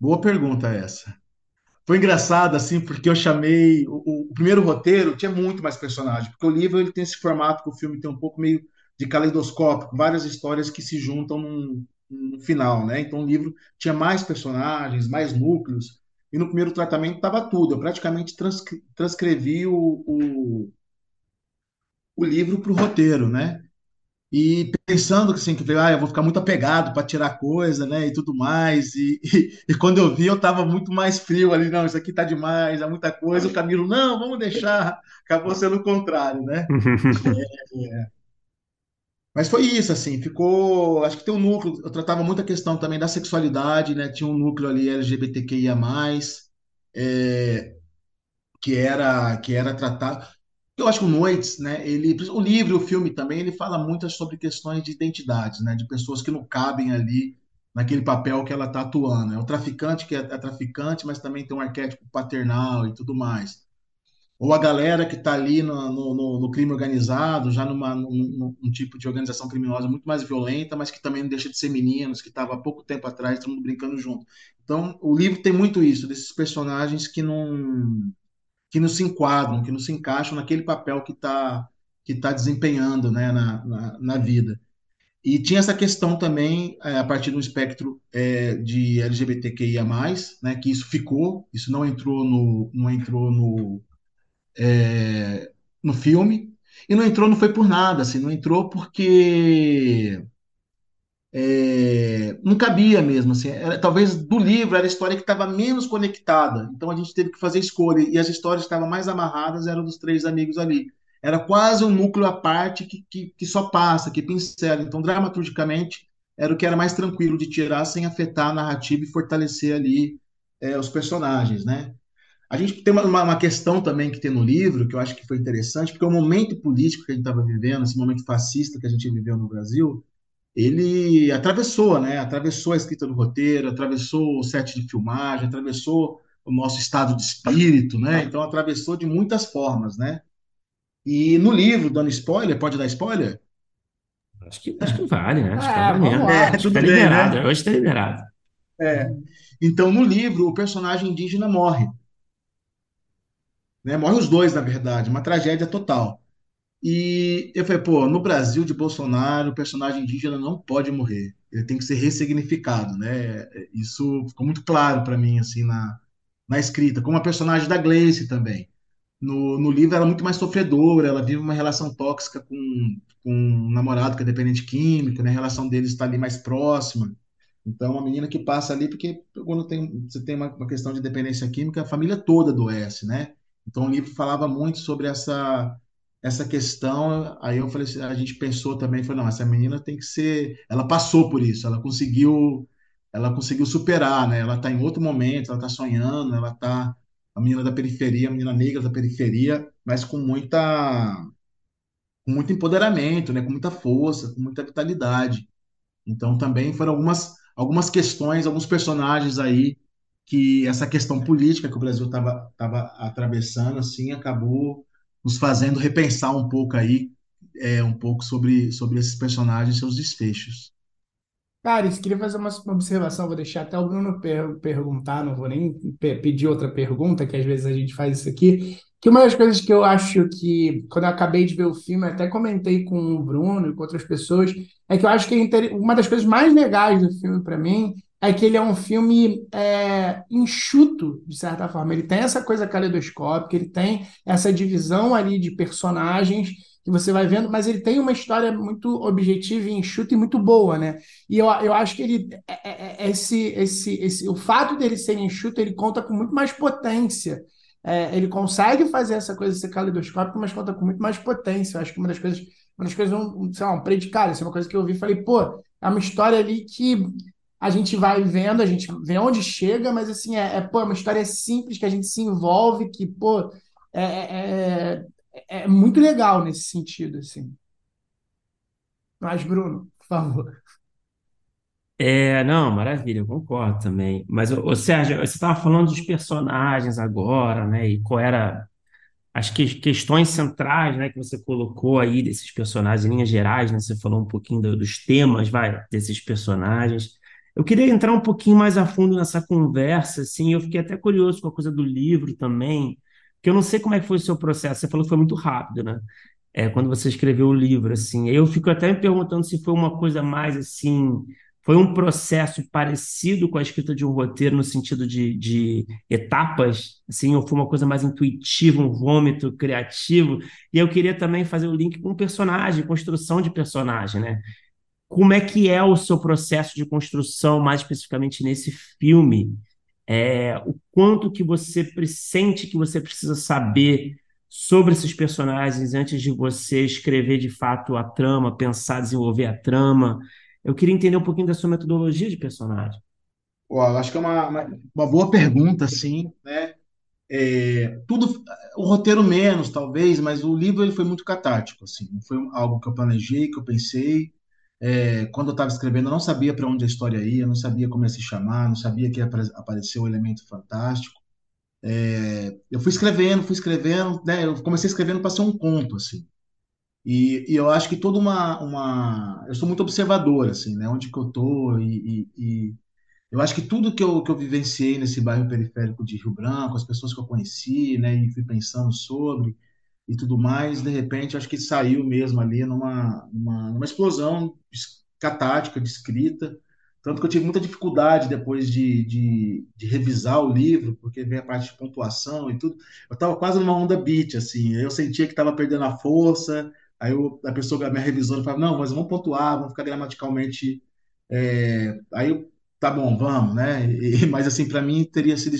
D: Boa pergunta essa. Foi engraçado, assim, porque eu chamei... O, o primeiro roteiro tinha muito mais personagem, porque o livro ele tem esse formato que o filme tem um pouco meio de caleidoscópio, várias histórias que se juntam num, num final, né? Então o livro tinha mais personagens, mais núcleos, e no primeiro tratamento estava tudo. Eu praticamente transcre transcrevi o, o, o livro para o roteiro, né? E pensando assim, que ah, eu vou ficar muito apegado para tirar coisa, né, e tudo mais, e, e, e quando eu vi eu estava muito mais frio ali, não, isso aqui tá demais, é muita coisa, o Camilo, não, vamos deixar, acabou sendo o contrário, né? É, é. Mas foi isso, assim, ficou. Acho que tem um núcleo. Eu tratava muita questão também da sexualidade, né? Tinha um núcleo ali LGBTQIA, é, que era que era tratado. Eu acho que o Noites, né? Ele, o livro, o filme também, ele fala muito sobre questões de identidades, né? De pessoas que não cabem ali naquele papel que ela está atuando. É o traficante que é, é traficante, mas também tem um arquétipo paternal e tudo mais ou a galera que está ali no, no, no, crime organizado, já numa, num, num, tipo de organização criminosa muito mais violenta, mas que também não deixa de ser meninos, que estava há pouco tempo atrás, todo mundo brincando junto. Então, o livro tem muito isso, desses personagens que não, que não se enquadram, que não se encaixam naquele papel que está que tá desempenhando né, na, na, na, vida. E tinha essa questão também, é, a partir do espectro é, de LGBTQIA+, né, que isso ficou, isso não entrou no, não entrou no, é, no filme. E não entrou, não foi por nada, assim, não entrou porque é, não cabia mesmo, assim, era, talvez do livro era a história que estava menos conectada, então a gente teve que fazer escolha, e as histórias que estavam mais amarradas eram dos três amigos ali. Era quase um núcleo à parte que, que, que só passa, que pincela. Então, dramaturgicamente, era o que era mais tranquilo de tirar sem afetar a narrativa e fortalecer ali é, os personagens, né? A gente tem uma, uma, questão também que tem no livro, que eu acho que foi interessante, porque o momento político que a gente estava vivendo, esse momento fascista que a gente viveu no Brasil, ele atravessou, né? Atravessou a escrita do roteiro, atravessou o set de filmagem, atravessou o nosso estado de espírito, né? Então atravessou de muitas formas, né? E no livro, dando spoiler, pode dar spoiler?
B: Acho que, acho que vale, né? Acho que
C: É,
B: tá
C: vamos
B: valendo.
C: lá.
B: Acho tá
D: bem,
B: liberado.
D: né?
B: Hoje tá liberado.
D: É. Então, no livro, o personagem indígena morre, né? Morre os dois, na verdade, uma tragédia total. E eu falei, pô, no Brasil de Bolsonaro, o personagem indígena não pode morrer. Ele tem que ser ressignificado, né? Isso ficou muito claro para mim, assim, na, na escrita. Como a personagem da Gleice também. No, no livro ela é muito mais sofredora, ela vive uma relação tóxica com, com um namorado que é dependente químico, né? A relação deles está ali mais próxima. Então, uma menina que passa ali, porque quando tem, você tem uma, uma questão de dependência química, a família toda adoece, né? Então, o livro falava muito sobre essa essa questão. Aí eu falei, assim, a gente pensou também, falou, não, essa menina tem que ser, ela passou por isso, ela conseguiu, ela conseguiu superar, né? Ela está em outro momento, ela está sonhando, ela está a menina da periferia, a menina negra da periferia, mas com muita com muito empoderamento, né? Com muita força, com muita vitalidade. Então também foram algumas, algumas questões, alguns personagens aí que essa questão política que o Brasil estava tava atravessando, assim, acabou nos fazendo repensar um pouco aí, é, um pouco sobre, sobre esses personagens e seus desfechos.
C: Cara, isso queria fazer uma observação, vou deixar até o Bruno per- perguntar, não vou nem pe- pedir outra pergunta, que às vezes a gente faz isso aqui. Que uma das coisas que eu acho que, quando eu acabei de ver o filme, até comentei com o Bruno e com outras pessoas, é que eu acho que é uma das coisas mais legais do filme para mim é que ele é um filme é, enxuto, de certa forma. Ele tem essa coisa caleidoscópica, ele tem essa divisão ali de personagens que você vai vendo, mas ele tem uma história muito objetiva e enxuta e muito boa, né? E eu, eu acho que ele é- é- é- esse, esse, esse, o fato dele ser enxuto, ele conta com muito mais potência. É, ele consegue fazer essa coisa ser caleidoscópica, mas conta com muito mais potência. Eu acho que uma das coisas, uma das coisas, um, sei lá, um predicado, isso é uma coisa que eu ouvi e falei, pô, é uma história ali que a gente vai vendo, a gente vê onde chega, mas assim, é, é, pô, é uma história simples que a gente se envolve, que, pô, é, é, é é muito legal nesse sentido, assim. Mas, Bruno, por favor.
B: É, não, maravilha, eu concordo também. Mas, ô, Sérgio, você estava falando dos personagens agora, né? E qual era as que- questões centrais, né, que você colocou aí desses personagens, em linhas gerais, né? Você falou um pouquinho do- dos temas, vai, desses personagens. Eu queria entrar um pouquinho mais a fundo nessa conversa, assim. Eu fiquei até curioso com a coisa do livro também, porque eu não sei como é que foi o seu processo. Você falou que foi muito rápido, né? É, quando você escreveu o livro, assim. Eu fico até me perguntando se foi uma coisa mais assim Foi um processo parecido com a escrita de um roteiro no sentido de, de etapas, assim, ou foi uma coisa mais intuitiva, um vômito criativo? E eu queria também fazer o link com personagem, construção de personagem, né? Como é que é o seu processo de construção, mais especificamente nesse filme? É, o quanto que você sente que você precisa saber sobre esses personagens antes de você escrever de fato a trama, pensar, desenvolver a trama? Eu queria entender um pouquinho da sua metodologia de personagem.
D: Pô, acho que é uma, uma, uma boa pergunta, sim, né? É, tudo, o roteiro menos, talvez, mas o livro ele foi muito catártico, assim. Foi algo que eu planejei, que eu pensei. É, quando eu estava escrevendo, eu não sabia para onde a história ia, não sabia como ia se chamar, não sabia que ia aparecer o elemento fantástico. É, eu fui escrevendo, fui escrevendo, né? Eu comecei escrevendo para ser um conto, assim. E, e, eu acho que toda uma, uma... Eu sou muito observador, assim, né? Onde que eu tô e, e, e, eu acho que tudo que eu, que eu vivenciei nesse bairro periférico de Rio Branco, as pessoas que eu conheci, né? E fui pensando sobre e tudo mais, de repente, acho que saiu mesmo ali numa, numa, numa explosão catártica de escrita. Tanto que eu tive muita dificuldade depois de, de, de, revisar o livro, porque vem a parte de pontuação e tudo. Eu estava quase numa onda beat, assim. Eu sentia que estava perdendo a força, Aí eu, a pessoa, a minha revisora, fala, não, mas vamos pontuar, vamos ficar gramaticalmente. É... Aí eu, tá bom, vamos, né? E, mas assim, para mim teria sido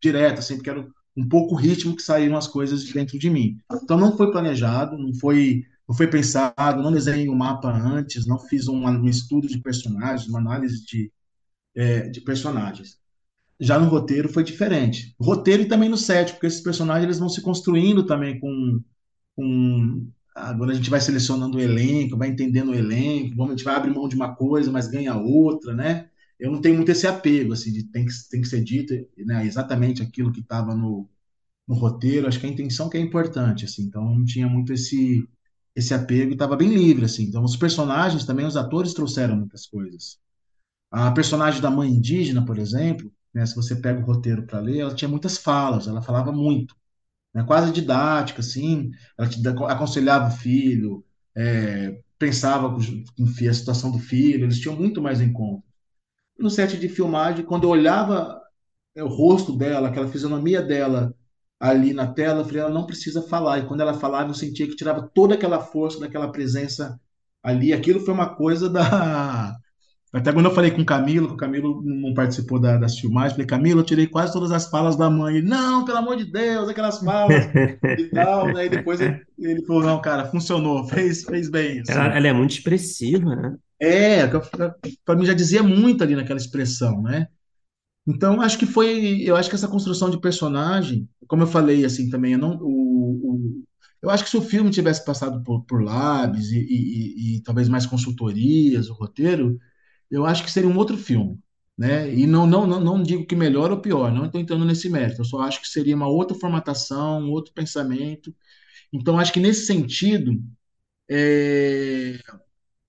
D: direto, assim, porque era um pouco o ritmo que saíram as coisas dentro de mim. Então não foi planejado, não foi, não foi pensado, não desenhei o um mapa antes, não fiz um, um, estudo de personagens, uma análise de, é, de personagens. Já no roteiro foi diferente. Roteiro e também no set, porque esses personagens eles vão se construindo também com, com Agora a gente vai selecionando o elenco, vai entendendo o elenco, a gente vai abrir mão de uma coisa, mas ganha outra, né? Eu não tenho muito esse apego, assim, de tem que, tem que ser dito né, exatamente aquilo que estava no, no roteiro. Acho que a intenção que é importante, assim. Então não tinha muito esse esse apego e estava bem livre, assim. Então os personagens também, os atores trouxeram muitas coisas. A personagem da mãe indígena, por exemplo, né, se você pega o roteiro para ler, ela tinha muitas falas, ela falava muito né, quase didática, assim, ela te aconselhava o filho, é, pensava com a situação do filho, eles tinham muito mais em conta. No set de filmagem, quando eu olhava é, o rosto dela, aquela fisionomia dela ali na tela, eu falei, ela não precisa falar. E quando ela falava, eu sentia que tirava toda aquela força daquela presença ali. Aquilo foi uma coisa da até quando eu falei com o Camilo, que o Camilo não participou da, das filmagens, falei, Camilo, eu tirei quase todas as falas da mãe. Ele, não, pelo amor de Deus, aquelas falas e tal. Daí depois ele, ele, falou, não, cara, funcionou, fez, fez bem.
B: Assim. Ela, ela, é muito expressiva, né?
D: É, para mim já dizia muito ali naquela expressão, né? Então, acho que foi, eu acho que essa construção de personagem, como eu falei assim também, eu não, o, o eu acho que se o filme tivesse passado por, por labs e, e, e, e talvez mais consultorias, o roteiro, eu acho que seria um outro filme. Né? E não, não, não, não digo que melhor ou pior, não estou entrando nesse mérito, eu só acho que seria uma outra formatação, um outro pensamento. Então, acho que nesse sentido, é...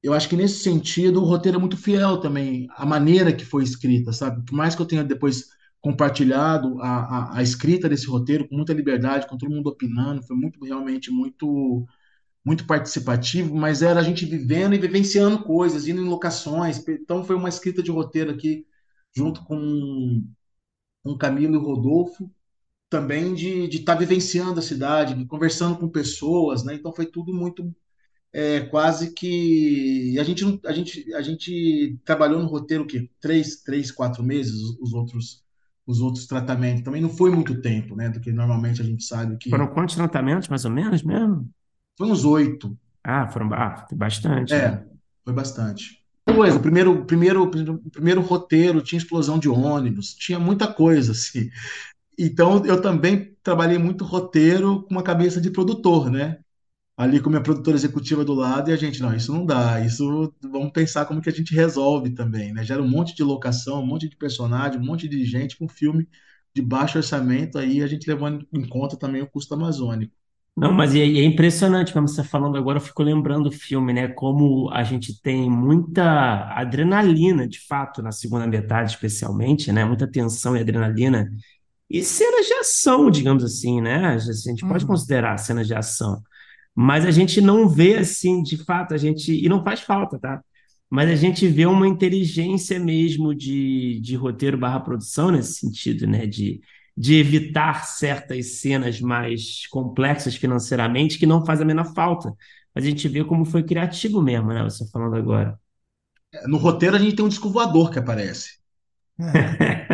D: eu acho que nesse sentido o roteiro é muito fiel também, a maneira que foi escrita, sabe? Por mais que eu tenha depois compartilhado a, a, a escrita desse roteiro com muita liberdade, com todo mundo opinando, foi muito, realmente muito muito participativo, mas era a gente vivendo e vivenciando coisas, indo em locações. Então foi uma escrita de roteiro aqui, junto com, com Camilo e Rodolfo, também de estar tá vivenciando a cidade, conversando com pessoas, né? Então foi tudo muito é, quase que a gente a gente a gente trabalhou no roteiro que três três quatro meses os outros os outros tratamentos também não foi muito tempo né do que normalmente a gente sabe que
B: foram quantos tratamentos mais ou menos mesmo
D: foi uns oito.
B: Ah, foram ah, bastante.
D: É,
B: né?
D: foi bastante. Coisa, o primeiro, primeiro, primeiro roteiro tinha explosão de ônibus, tinha muita coisa, assim. Então, eu também trabalhei muito roteiro com uma cabeça de produtor, né? Ali com minha produtora executiva do lado, e a gente, não, isso não dá, isso vamos pensar como que a gente resolve também, né? Gera um monte de locação, um monte de personagem, um monte de gente com filme de baixo orçamento, aí a gente levando em conta também o custo amazônico.
B: Não, mas é, é impressionante, como você está falando agora, eu fico lembrando o filme, né? Como a gente tem muita adrenalina, de fato, na segunda metade, especialmente, né? Muita tensão e adrenalina. E cenas de ação, digamos assim, né? A gente pode
E: Uhum.
B: considerar cenas de ação. Mas a gente não vê assim, de fato, a gente. E não faz falta, tá? mas a gente vê uma inteligência mesmo de, de roteiro barra produção nesse sentido, né? De, de evitar certas cenas mais complexas financeiramente que não faz a menor falta. Mas a gente vê como foi criativo mesmo, né? Você falando agora.
D: No roteiro a gente tem um disco voador que aparece.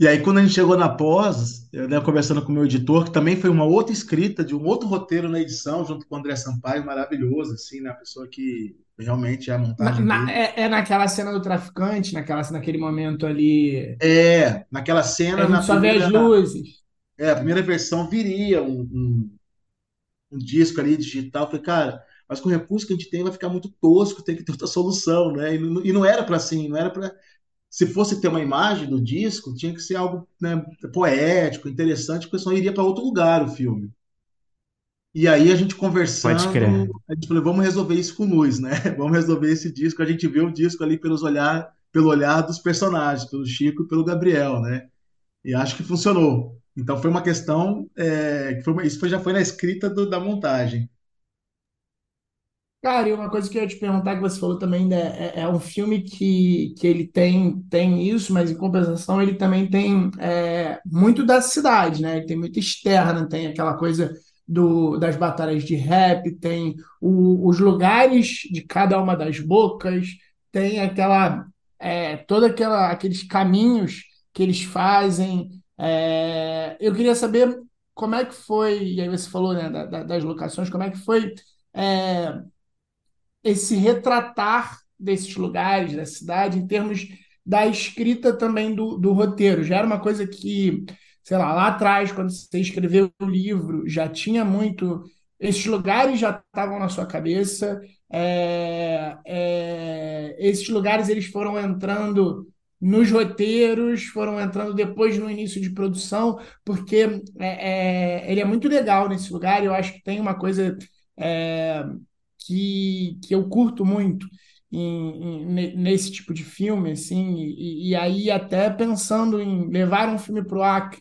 D: E aí, quando a gente chegou na pós, eu né, conversando com o meu editor, que também foi uma outra escrita de um outro roteiro na edição, junto com o André Sampaio, maravilhoso, assim, né? A pessoa que realmente é a montagem
C: Na- na- é, é naquela cena do traficante, naquela, naquele momento ali.
D: É, naquela cena,
C: A
D: na
C: gente só vê as
D: primeira,
C: luzes.
D: é, a primeira versão viria um, um, um disco ali digital. Eu Falei, cara, mas com o recurso que a gente tem vai ficar muito tosco, tem que ter outra solução, né? E não, e não era para assim, não era para se fosse ter uma imagem do disco, tinha que ser algo, né, poético, interessante, porque senão iria para outro lugar o filme. E aí a gente conversando, a gente falou, vamos resolver isso com luz, né? Vamos resolver esse disco. A gente vê o disco ali pelos olhar, pelo olhar dos personagens, pelo Chico e pelo Gabriel, né? E acho que funcionou. Então foi uma questão, é, que foi isso foi- já foi na escrita do- da montagem.
C: Cara, e uma coisa que eu ia te perguntar, que você falou também, né, é, é um filme que, que ele tem, tem isso, mas em compensação ele também tem é, muito da cidade, né? Ele tem muito externa, tem aquela coisa do, das batalhas de rap, tem o- os lugares de cada uma das bocas, tem aquela, é, toda aquela, aqueles caminhos que eles fazem. É, eu queria saber como é que foi, e aí você falou, né, da- da- das locações, como é que foi. é, esse retratar desses lugares, da cidade, em termos da escrita também do, do roteiro. Já era uma coisa que, sei lá, lá atrás, quando você escreveu o livro, já tinha muito. Esses lugares já estavam na sua cabeça, é, é, esses lugares eles foram entrando nos roteiros, foram entrando depois no início de produção, porque é, é, ele é muito legal nesse lugar, eu acho que tem uma coisa. é, que, que eu curto muito em- em- ne- nesse tipo de filme, assim, e, e aí até pensando em levar um filme para o Acre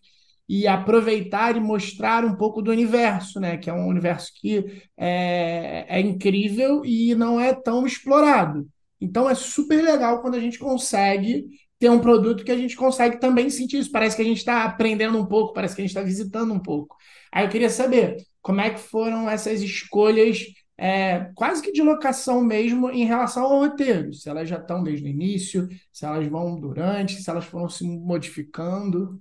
C: e aproveitar e mostrar um pouco do universo, né? Que é um universo que é, é incrível e não é tão explorado. Então é super legal quando a gente consegue ter um produto que a gente consegue também sentir isso. Parece que a gente está aprendendo um pouco, parece que a gente está visitando um pouco. Aí eu queria saber como é que foram essas escolhas é, quase que de locação mesmo em relação ao roteiro. Se elas já estão desde o início, se elas vão durante, se elas foram se modificando.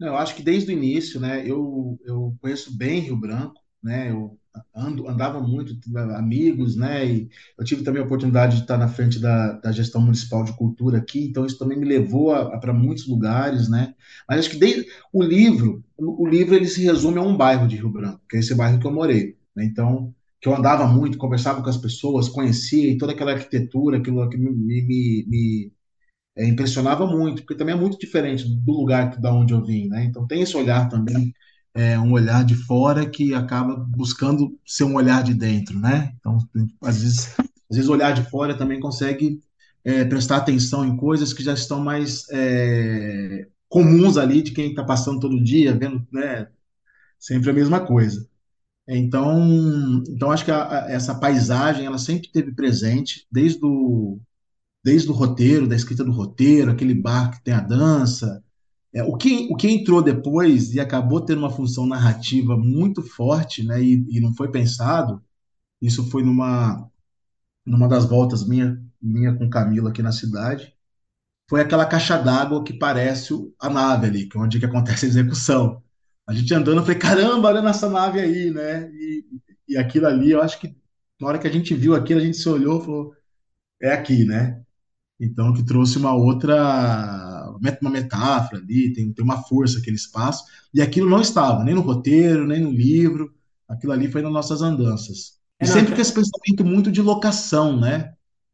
D: Eu acho que desde o início, né, eu, eu conheço bem Rio Branco, né, eu ando, andava muito, tive amigos, né, e eu tive também a oportunidade de estar na frente da, da gestão municipal de cultura aqui, então isso também me levou para muitos lugares, né, mas acho que desde o livro, o livro ele se resume a um bairro de Rio Branco, que é esse bairro que eu morei, né, então que eu andava muito, conversava com as pessoas, conhecia e toda aquela arquitetura, aquilo que me, me, me é, impressionava muito, porque também é muito diferente do lugar que, da onde eu vim, né? Então tem esse olhar também, é, um olhar de fora que acaba buscando ser um olhar de dentro, né? Então, às vezes, às vezes olhar de fora também consegue é, prestar atenção em coisas que já estão mais é, comuns ali de quem está passando todo dia, vendo, né? Sempre a mesma coisa. Então, então acho que a- a- essa paisagem ela sempre teve presente desde o desde o roteiro, da escrita do roteiro, aquele bar que tem a dança. É, o que, o que entrou depois e acabou tendo uma função narrativa muito forte, né, e, e não foi pensado, isso foi numa, numa das voltas minha, minha com Camila aqui na cidade, foi aquela caixa d'água que parece a nave ali, que é onde que acontece a execução. A gente andando, eu falei, caramba, olha nessa nave aí, né? E, e aquilo ali, eu acho que na hora que a gente viu aquilo, a gente se olhou e falou, é aqui, né? Então, que trouxe uma outra, uma metáfora ali, tem, tem uma força aquele espaço, e aquilo não estava, nem no roteiro, nem no livro, aquilo ali foi nas nossas andanças. E
C: É,
D: sempre com esse pensamento muito de locação, né?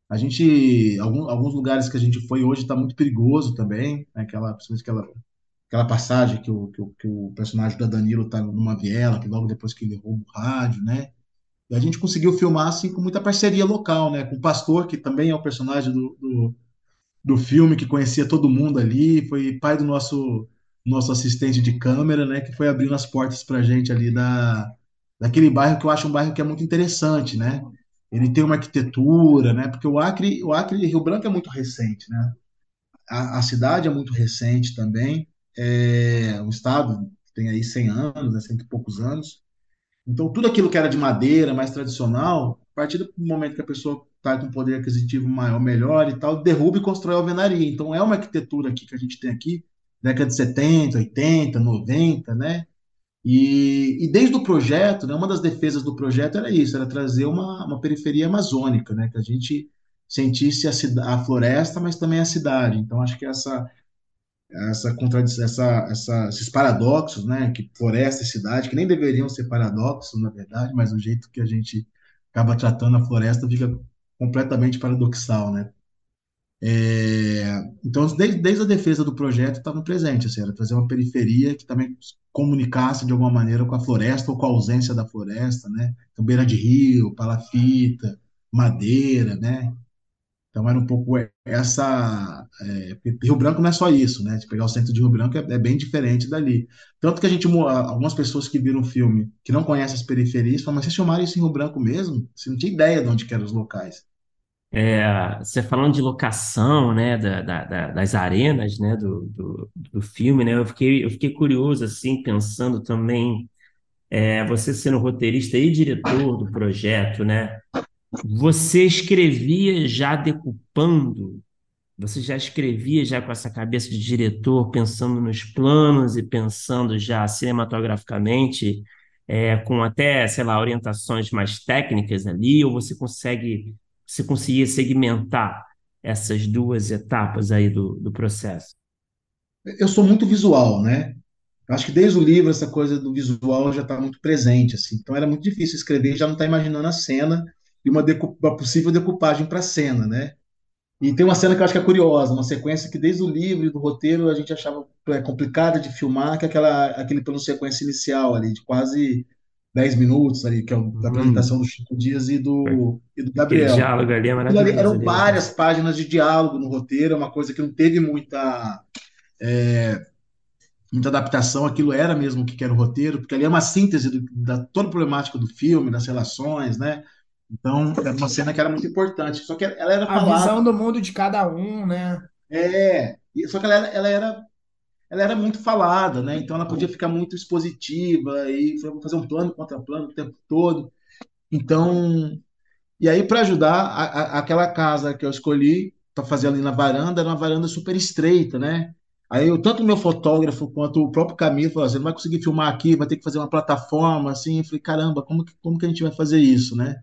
D: A gente, algum, alguns lugares que a gente foi hoje está muito perigoso também, né? aquela, principalmente aquela, aquela passagem que o, que, o, que o personagem da Danilo está numa viela, que logo depois que ele rouba o rádio, né? E a gente conseguiu filmar assim com muita parceria local, né? Com o Pastor, que também é o personagem do, do, do filme, que conhecia todo mundo ali, foi pai do nosso nosso assistente de câmera, né? Que foi abrindo as portas para gente ali da, daquele bairro que eu acho um bairro que é muito interessante, né? ele tem uma arquitetura, né? Porque o Acre, o Acre Rio Branco é muito recente, né? A, a cidade é muito recente também. É, o estado tem aí 100 anos, né, cento e poucos anos. Então, tudo aquilo que era de madeira, mais tradicional, a partir do momento que a pessoa está com poder aquisitivo maior, melhor e tal, derruba e constrói a alvenaria. Então, é uma arquitetura aqui que a gente tem aqui, década de 70, 80, 90, né? E, e desde o projeto, né, uma das defesas do projeto era isso, era trazer uma, uma periferia amazônica, né? Que a gente sentisse a, a floresta, mas também a cidade. Então, acho que essa essa contradição, essa, essa, esses paradoxos, né, que floresta e cidade, que nem deveriam ser paradoxos, na verdade, mas o jeito que a gente acaba tratando a floresta fica completamente paradoxal, né? É, então, desde, desde, a defesa do projeto estava presente, assim, era trazer uma periferia que também comunicasse de alguma maneira com a floresta ou com a ausência da floresta, né? Então, beira de rio, palafita, madeira, né? Então era um pouco essa. É, Rio Branco não é só isso, né? De pegar o centro de Rio Branco é, é, bem diferente dali. Tanto que a gente, algumas pessoas que viram o filme, que não conhecem as periferias, falam, mas vocês filmaram isso em Rio Branco mesmo? Você não tinha ideia de onde eram os locais.
B: É, você falando de locação, né, da, da, das arenas, né, do, do, do, filme, né, eu fiquei, eu fiquei curioso, assim, pensando também, é, você sendo roteirista e diretor do projeto, né, você escrevia já decupando? Você já escrevia já com essa cabeça de diretor, pensando nos planos e pensando já cinematograficamente, é, com até, sei lá, orientações mais técnicas ali, ou você consegue, você conseguia segmentar essas duas etapas aí do, do processo?
D: Eu sou muito visual, né? acho que desde o livro essa coisa do visual já está muito presente, assim. Então era muito difícil escrever, já não está imaginando a cena e uma, uma possível decupagem para a cena, né? E tem uma cena que eu acho que é curiosa, uma sequência que desde o livro e do roteiro a gente achava é, complicada de filmar, que é aquela, aquele plano sequência inicial ali, de quase 10 minutos ali, que é a hum. apresentação do Chico Dias e do, e do Gabriel. Aquele
B: diálogo ali é maravilhoso.
D: Eram né? várias páginas de diálogo no roteiro, é uma coisa que não teve muita... É, muita adaptação, aquilo era mesmo o que era o roteiro, porque ali é uma síntese do, da toda a problemática do filme, das relações, né? Então, era uma cena que era muito importante. Só que ela era
C: falada. A visão do mundo de cada um, né?
D: É, só que ela era, ela era, ela era muito falada, né? Então ela podia ficar muito expositiva e fazer um plano contra plano o tempo todo. Então, e aí para ajudar, a, a, aquela casa que eu escolhi para fazer ali na varanda era uma varanda super estreita, né? Aí eu, tanto o meu fotógrafo quanto o próprio Camilo falaram, você não vai conseguir filmar aqui, vai ter que fazer uma plataforma, assim. Eu falei, caramba, como que, como que a gente vai fazer isso, né?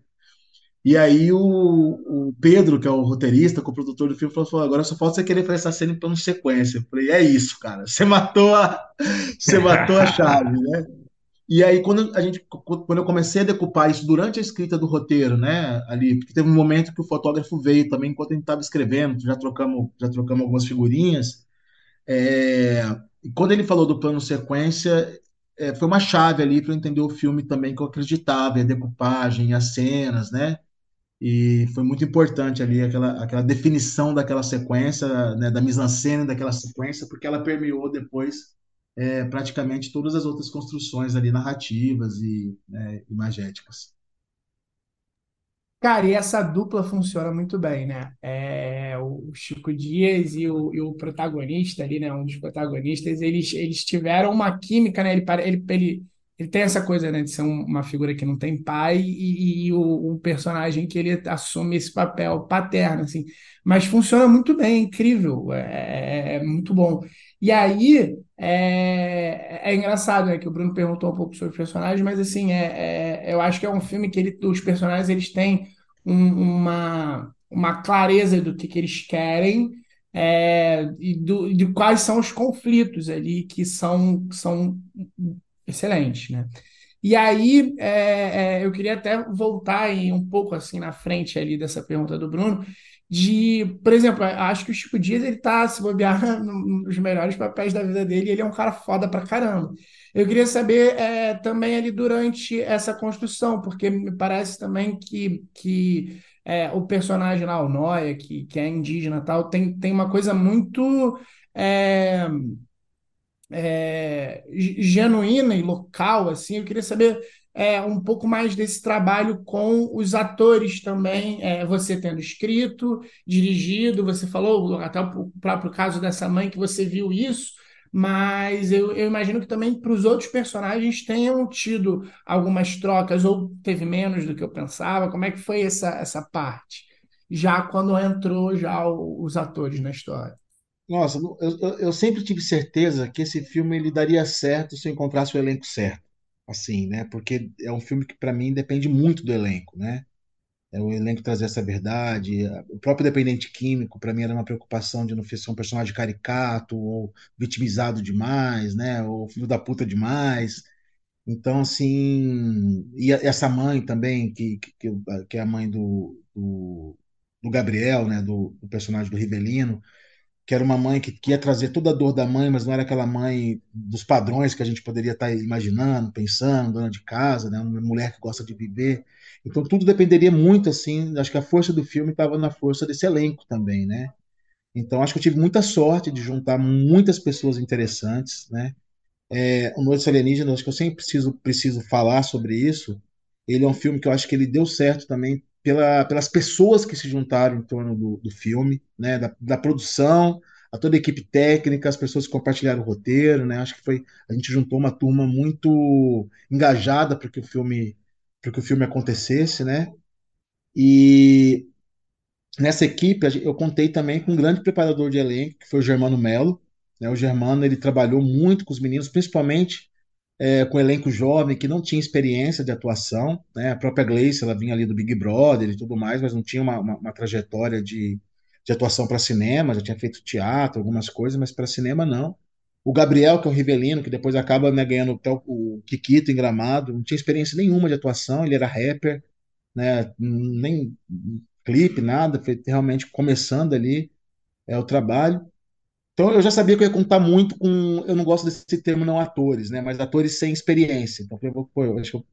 D: E aí o, o Pedro, que é o roteirista, co-produtor do filme, falou, agora só falta você querer fazer essa cena em plano de sequência. Eu falei, é isso, cara. Você matou a, você matou a chave, né? E aí, quando a gente, quando eu comecei a decupar isso durante a escrita do roteiro, né, ali, porque teve um momento que o fotógrafo veio também enquanto a gente estava escrevendo, já trocamos, já trocamos algumas figurinhas. É, quando ele falou do plano sequência, é, foi uma chave ali para entender o filme também que eu acreditava, a decupagem, as cenas, né? E foi muito importante ali aquela, aquela definição daquela sequência, né, da mise-en-scène daquela sequência, porque ela permeou depois é, praticamente todas as outras construções ali narrativas e né, imagéticas.
C: Cara, e essa dupla funciona muito bem, né? É, o Chico Dias e o, e o protagonista ali, né? Um dos protagonistas, eles, eles tiveram uma química, né? Ele, ele, ele ele tem essa coisa, né, de ser um, uma figura que não tem pai e, e o, um personagem que ele assume esse papel paterno, assim. Mas funciona muito bem, é incrível, é, é, é muito bom. E aí é, é engraçado, né, que o Bruno perguntou um pouco sobre o personagem, mas assim, é, é eu acho que é um filme que ele, os personagens eles têm um, uma, uma clareza do que, que eles querem é, e do, de quais são os conflitos ali que são, são excelente, né? E aí, é, é, eu queria até voltar em um pouco assim na frente ali dessa pergunta do Bruno, de, por exemplo, acho que o Chico Dias ele tá se bobear nos melhores papéis da vida dele, ele é um cara foda pra caramba. Eu queria saber é, também ali durante essa construção, porque me parece também que, que é, o personagem lá, o Noia, que, que é indígena tal, tem, tem uma coisa muito é, genuína e local, assim, eu queria saber
E: é, um pouco mais desse trabalho com os atores também, é, você tendo escrito, dirigido, você falou até o próprio caso dessa mãe que você viu isso, mas eu, eu imagino que também para os outros personagens tenham tido algumas trocas, ou teve menos do que eu pensava. Como é que foi essa, essa parte? Já quando entrou já os atores na história.
D: Nossa, eu, eu, sempre tive certeza que esse filme ele daria certo se eu encontrasse o elenco certo, assim, né? Porque é um filme que para mim depende muito do elenco, né? É o elenco trazer essa verdade. O próprio dependente químico, para mim, era uma preocupação de não ser um personagem caricato ou vitimizado demais, né? Ou filho da puta demais. Então, assim. E essa mãe também, que, que, que é a mãe do, do, do Gabriel, né? Do, do personagem do Ribelino que era uma mãe que, que ia trazer toda a dor da mãe, mas não era aquela mãe dos padrões que a gente poderia estar imaginando, pensando, dona de casa, né, uma mulher que gosta de viver. Então tudo dependeria muito assim, acho que a força do filme estava na força desse elenco também, né? Então acho que eu tive muita sorte de juntar muitas pessoas interessantes, né? É, o Noites Alienígenas, acho que eu sempre preciso preciso falar sobre isso. Ele é um filme que eu acho que ele deu certo também pela, pelas pessoas que se juntaram em torno do, do filme, né, da, da, produção, a toda a equipe técnica, as pessoas que compartilharam o roteiro, né, acho que foi a gente juntou uma turma muito engajada para que o filme para que o filme acontecesse, né, e nessa equipe eu contei também com um grande preparador de elenco que foi o Germano Melo, né, o Germano ele trabalhou muito com os meninos, principalmente é, com elenco jovem que não tinha experiência de atuação, né? A própria Gleice, ela vinha ali do Big Brother e tudo mais, mas não tinha uma, uma, uma trajetória de, de atuação para cinema, já tinha feito teatro, algumas coisas, mas para cinema não. O Gabriel, que é o Rivelino, que depois acaba né, ganhando até o, o Kikito em Gramado, não tinha experiência nenhuma de atuação, ele era rapper, né? Nem clipe, nada, foi realmente começando ali é o trabalho. Então eu já sabia que eu ia contar muito com. Eu não gosto desse termo não atores, né? Mas atores sem experiência. Então eu, pô, eu acho que eu,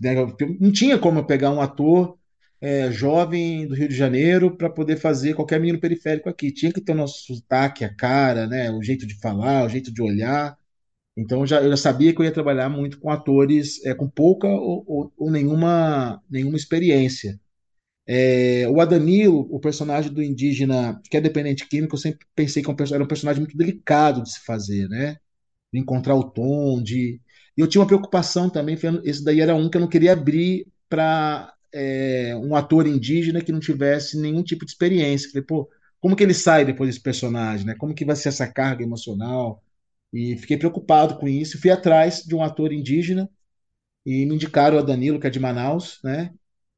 D: né, eu, não tinha como eu pegar um ator é, jovem do Rio de Janeiro para poder fazer qualquer menino periférico aqui. Tinha que ter o nosso sotaque, a cara, né? O jeito de falar, o jeito de olhar. Então eu já, eu já sabia que eu ia trabalhar muito com atores é, com pouca ou, ou, ou nenhuma, nenhuma experiência. É, o Adanilo, o personagem do indígena que é dependente químico, eu sempre pensei que é era um personagem muito delicado de se fazer, né? De encontrar o tom, de. E eu tinha uma preocupação também, esse daí era um que eu não queria abrir para é, um ator indígena que não tivesse nenhum tipo de experiência. Falei, pô, como que ele sai depois desse personagem, né? Como que vai ser essa carga emocional? E fiquei preocupado com isso. Fui atrás de um ator indígena e me indicaram o Danilo, que é de Manaus, né?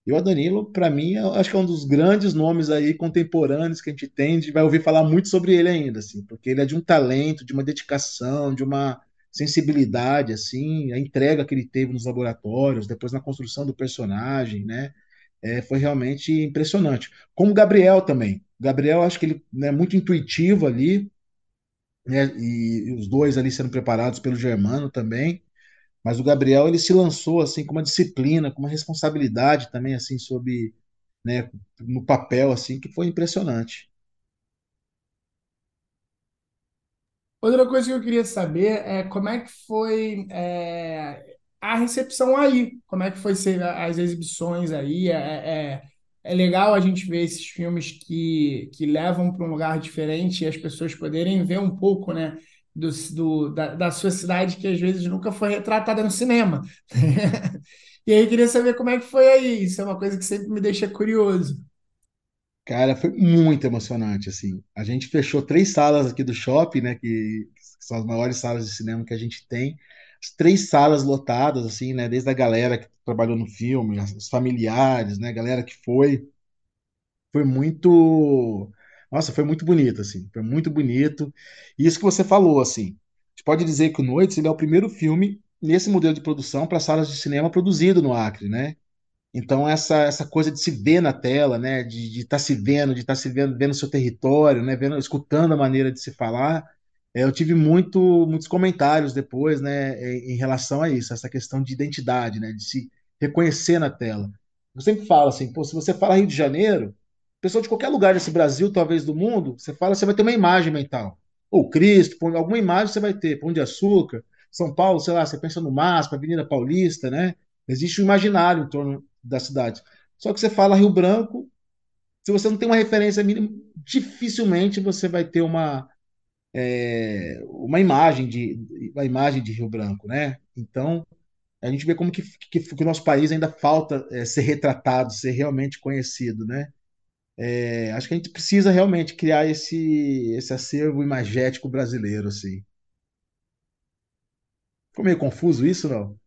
D: E o Danilo, para mim, acho que é um dos grandes nomes aí contemporâneos que a gente tem, a gente vai ouvir falar muito sobre ele ainda, assim, porque ele é de um talento, de uma dedicação, de uma sensibilidade, assim, a entrega que ele teve nos laboratórios, depois na construção do personagem, né? É, foi realmente impressionante. Como o Gabriel também. O Gabriel, acho que ele é né, muito intuitivo ali, né? E, e os dois ali sendo preparados pelo Germano também. Mas o Gabriel ele se lançou assim com uma disciplina, com uma responsabilidade também assim sobre, né, no papel assim que foi impressionante.
E: Outra coisa que eu queria saber é como é que foi é, a recepção aí, como é que foi ser as exibições aí. É, é, é legal a gente ver esses filmes que, que levam para um lugar diferente e as pessoas poderem ver um pouco, né? Do, do da, da, sua cidade que às vezes nunca foi retratada no cinema. e aí eu queria saber como é que foi aí. Isso é uma coisa que sempre me deixa curioso.
D: Cara, foi muito emocionante, assim. A gente fechou três salas aqui do shopping, né, que, que são as maiores salas de cinema que a gente tem. As três salas lotadas, assim, né, desde a galera que trabalhou no filme, os familiares, né, a galera que foi. Foi muito nossa, foi muito bonito, assim, foi muito bonito. E isso que você falou, assim, a gente pode dizer que o Noites ele é o primeiro filme nesse modelo de produção para salas de cinema produzido no Acre, né? Então essa essa coisa de se ver na tela, né, de estar tá se vendo, de estar tá se vendo, vendo seu território, né, vendo, escutando a maneira de se falar, é, eu tive muito muitos comentários depois, né, em relação a isso, essa questão de identidade, né, de se reconhecer na tela. Eu sempre falo assim, pô, se você fala Rio de Janeiro, pessoa de qualquer lugar desse Brasil, talvez do mundo, você fala, você vai ter uma imagem mental. Ou Cristo, alguma imagem você vai ter. Pão de Açúcar, São Paulo, sei lá, você pensa no MASP, Avenida Paulista, né? Existe um imaginário em torno da cidade. Só que você fala Rio Branco, se você não tem uma referência mínima, dificilmente você vai ter uma, é, uma imagem de uma imagem de Rio Branco, né? Então a gente vê como que, que, que o nosso país ainda falta é, ser retratado, ser realmente conhecido, né? É, acho que a gente precisa realmente criar esse, esse acervo imagético brasileiro, assim. Ficou meio confuso isso, não?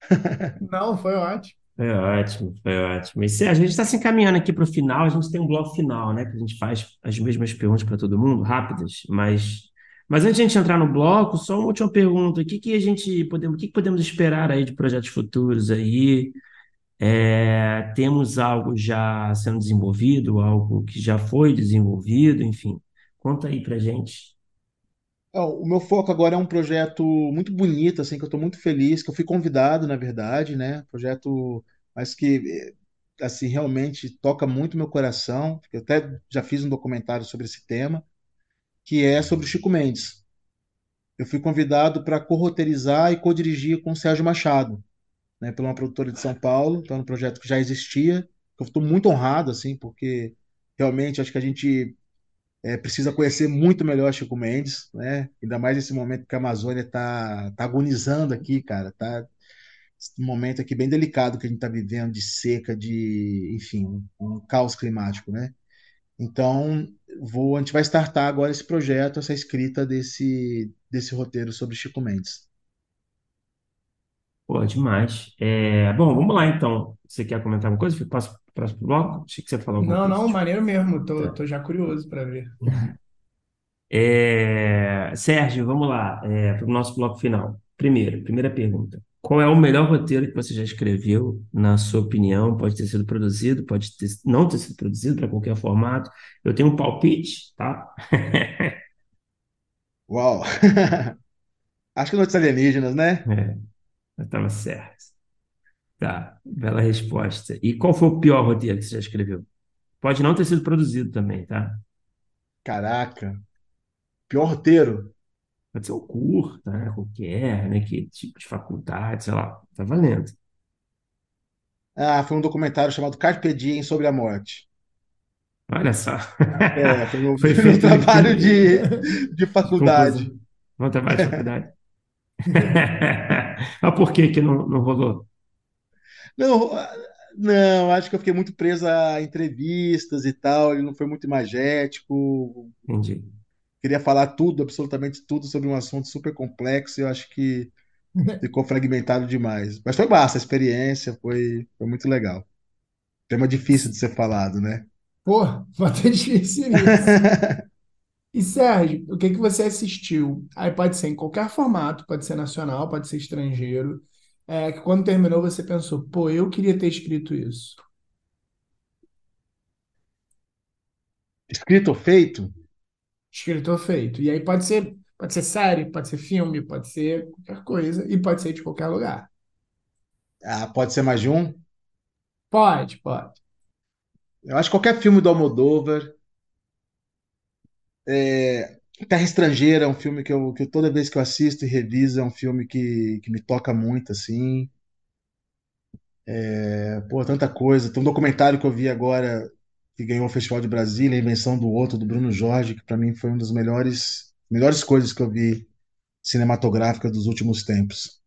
E: Não, foi ótimo.
B: Foi ótimo, foi ótimo. E Sérgio, a gente está se encaminhando aqui para o final, a gente tem um bloco final, né? Que a gente faz as mesmas perguntas para todo mundo, rápidas, mas, mas antes de a gente entrar no bloco, só uma última pergunta. O que que a gente podemos, o que que podemos esperar aí de projetos futuros aí? É, temos algo já sendo desenvolvido, algo que já foi desenvolvido, enfim. Conta aí pra gente.
D: É, O meu foco agora é um projeto muito bonito, assim, que eu estou muito feliz, que eu fui convidado, na verdade, né? Projeto, mas que, eh, assim, realmente toca muito meu coração. Eu até já fiz um documentário sobre esse tema, que é sobre o Chico Mendes. Eu fui convidado para co-roteirizar e co-dirigir com o Sérgio Machado, né? Pela uma produtora de São Paulo. Então, é um projeto que já existia. Eu estou muito honrado, assim, porque realmente acho que a gente é, precisa conhecer muito melhor Chico Mendes, né? Ainda mais nesse momento que a Amazônia está tá agonizando aqui, cara. Tá um momento aqui bem delicado que a gente está vivendo de seca, de, enfim, um, um caos climático, né? Então, vou, a gente vai startar agora esse projeto, essa escrita desse, desse roteiro sobre Chico Mendes.
B: Pô, demais. É, bom, vamos lá então. Você quer comentar alguma coisa? Passo para o próximo bloco? Achei que você ia falar alguma
E: Não,
B: coisa.
E: não, maneiro mesmo. Tô,
B: tá.
E: tô já curioso para ver.
B: É, Sérgio, vamos lá, para o nosso bloco final. Primeiro, primeira pergunta. Qual é o melhor roteiro que você já escreveu, na sua opinião? Pode ter sido produzido, pode ter- não ter sido produzido para qualquer formato. Eu tenho um palpite, tá?
D: Uau! Acho que Noites Alienígenas, né?
B: É, eu estava certo. Tá, bela resposta. E qual foi o pior roteiro que você já escreveu? Pode não ter sido produzido também, tá?
D: Caraca, pior roteiro.
B: Pode ser um curta, né? Qualquer, né? Que tipo de faculdade, sei lá. Tá valendo.
D: Ah, foi um documentário chamado Carpe Diem sobre a morte.
B: Olha só.
D: É, foi meu,
B: Foi feito em
D: trabalho de, de faculdade.
B: conclusão? Não trabalho de faculdade. Mas por que que não, não rolou?
D: Não, não, acho que eu fiquei muito preso a entrevistas e tal. Ele não foi muito imagético.
B: Entendi.
D: Queria falar tudo, absolutamente tudo sobre um assunto super complexo. E eu acho que ficou fragmentado demais. Mas foi massa a experiência, foi, foi muito legal. Tema difícil de ser falado, né?
E: Pô, vai ter difícil nisso. E Sérgio, o que que você assistiu? Aí pode ser em qualquer formato, pode ser nacional, pode ser estrangeiro. É, que quando terminou você pensou, pô, eu queria ter escrito isso.
D: Escrito ou feito?
E: Escrito ou feito. E aí pode ser, pode ser série, pode ser filme, pode ser qualquer coisa e pode ser de qualquer lugar.
D: Ah, pode ser mais de um?
E: Pode, pode.
D: Eu acho que qualquer filme do Almodóvar. É, Terra Estrangeira é um filme que eu, que toda vez que eu assisto e reviso é um filme que, que me toca muito, assim. É, pô, tanta coisa. Tem um documentário que eu vi agora que ganhou o Festival de Brasília, A Invenção do Outro, do Bruno Jorge, que para mim foi uma das melhores, melhores coisas que eu vi cinematográficas dos últimos tempos.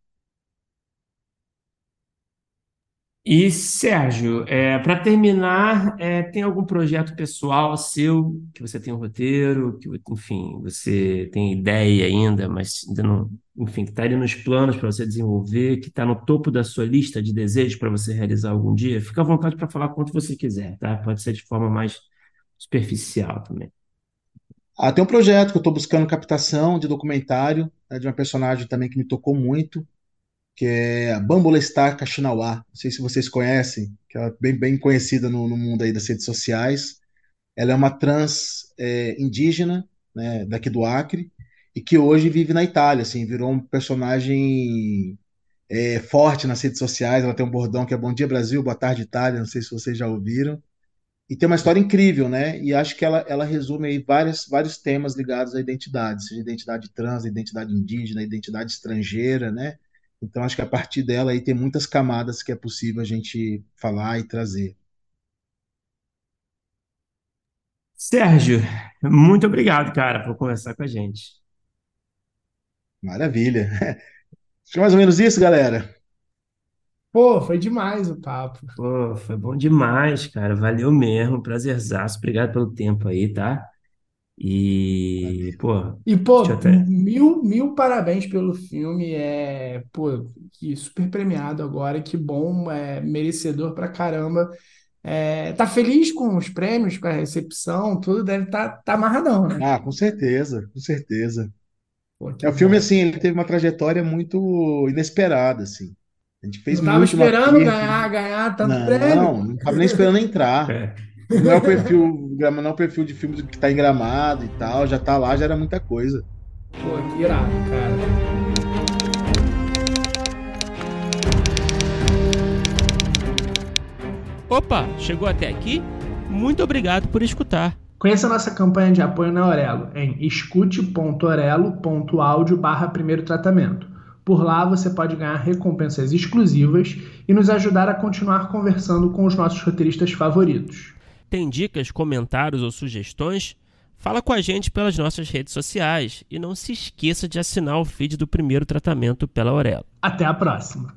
B: E, Sérgio, para terminar, é, tem algum projeto pessoal seu que você tem um roteiro, que, enfim, você tem ideia ainda, mas ainda não, enfim, que está ali nos planos para você desenvolver, que está no topo da sua lista de desejos para você realizar algum dia? Fica à vontade para falar quanto você quiser, tá? Pode ser de forma mais superficial também.
D: Ah, tem um projeto que eu estou buscando captação de documentário, né, de uma personagem também que me tocou muito, que é a Bambola Star Kaxinawa. Não sei se vocês conhecem, que ela é bem, bem conhecida no, no mundo aí das redes sociais. Ela é uma trans é, indígena, né, daqui do Acre, e que hoje vive na Itália, assim, virou um personagem é, forte nas redes sociais. Ela tem um bordão que é Bom Dia Brasil, Boa Tarde Itália, não sei se vocês já ouviram. E tem uma história incrível, né? E acho que ela, ela resume aí várias, vários temas ligados à identidade, seja identidade trans, identidade indígena, identidade estrangeira, né? Então acho que a partir dela aí tem muitas camadas que é possível a gente falar e trazer.
F: Sérgio, muito obrigado, cara, por conversar com a gente.
D: Maravilha. Acho que é mais ou menos isso, galera.
C: Pô, foi demais o papo.
F: Pô, foi bom demais, cara. Valeu mesmo, prazerzaço. Obrigado pelo tempo aí, tá? E, pô,
C: E, pô,
F: deixa eu até.
C: mil, mil parabéns pelo filme. É, pô, que super premiado agora. Que bom, é merecedor pra caramba. É, tá feliz com os prêmios, com a recepção, tudo deve estar tá, tá amarradão, né?
D: Ah, com certeza, com certeza.
C: Pô, que
D: É, o filme,
C: bom.
D: assim, ele teve uma trajetória muito inesperada, assim. A gente fez
C: Não tava
D: muito no
C: esperando ganhar, ganhar tanto prêmio.
D: Não, não estava nem esperando entrar.
F: É.
D: Não é o perfil, não é o perfil de filme que tá em Gramado e tal, já tá lá, já era muita coisa.
C: Pô, que irado, cara.
B: Opa, chegou até aqui? Muito obrigado por escutar.
C: Conheça a nossa campanha de apoio na Aurelo em escute.orelo.audio barra primeiro tratamento. Por lá você pode ganhar recompensas exclusivas e nos ajudar a continuar conversando com os nossos roteiristas favoritos.
B: Tem dicas, comentários ou sugestões? Fala com a gente pelas nossas redes sociais e não se esqueça de assinar o feed do primeiro tratamento pela Aurelo.
C: Até a próxima!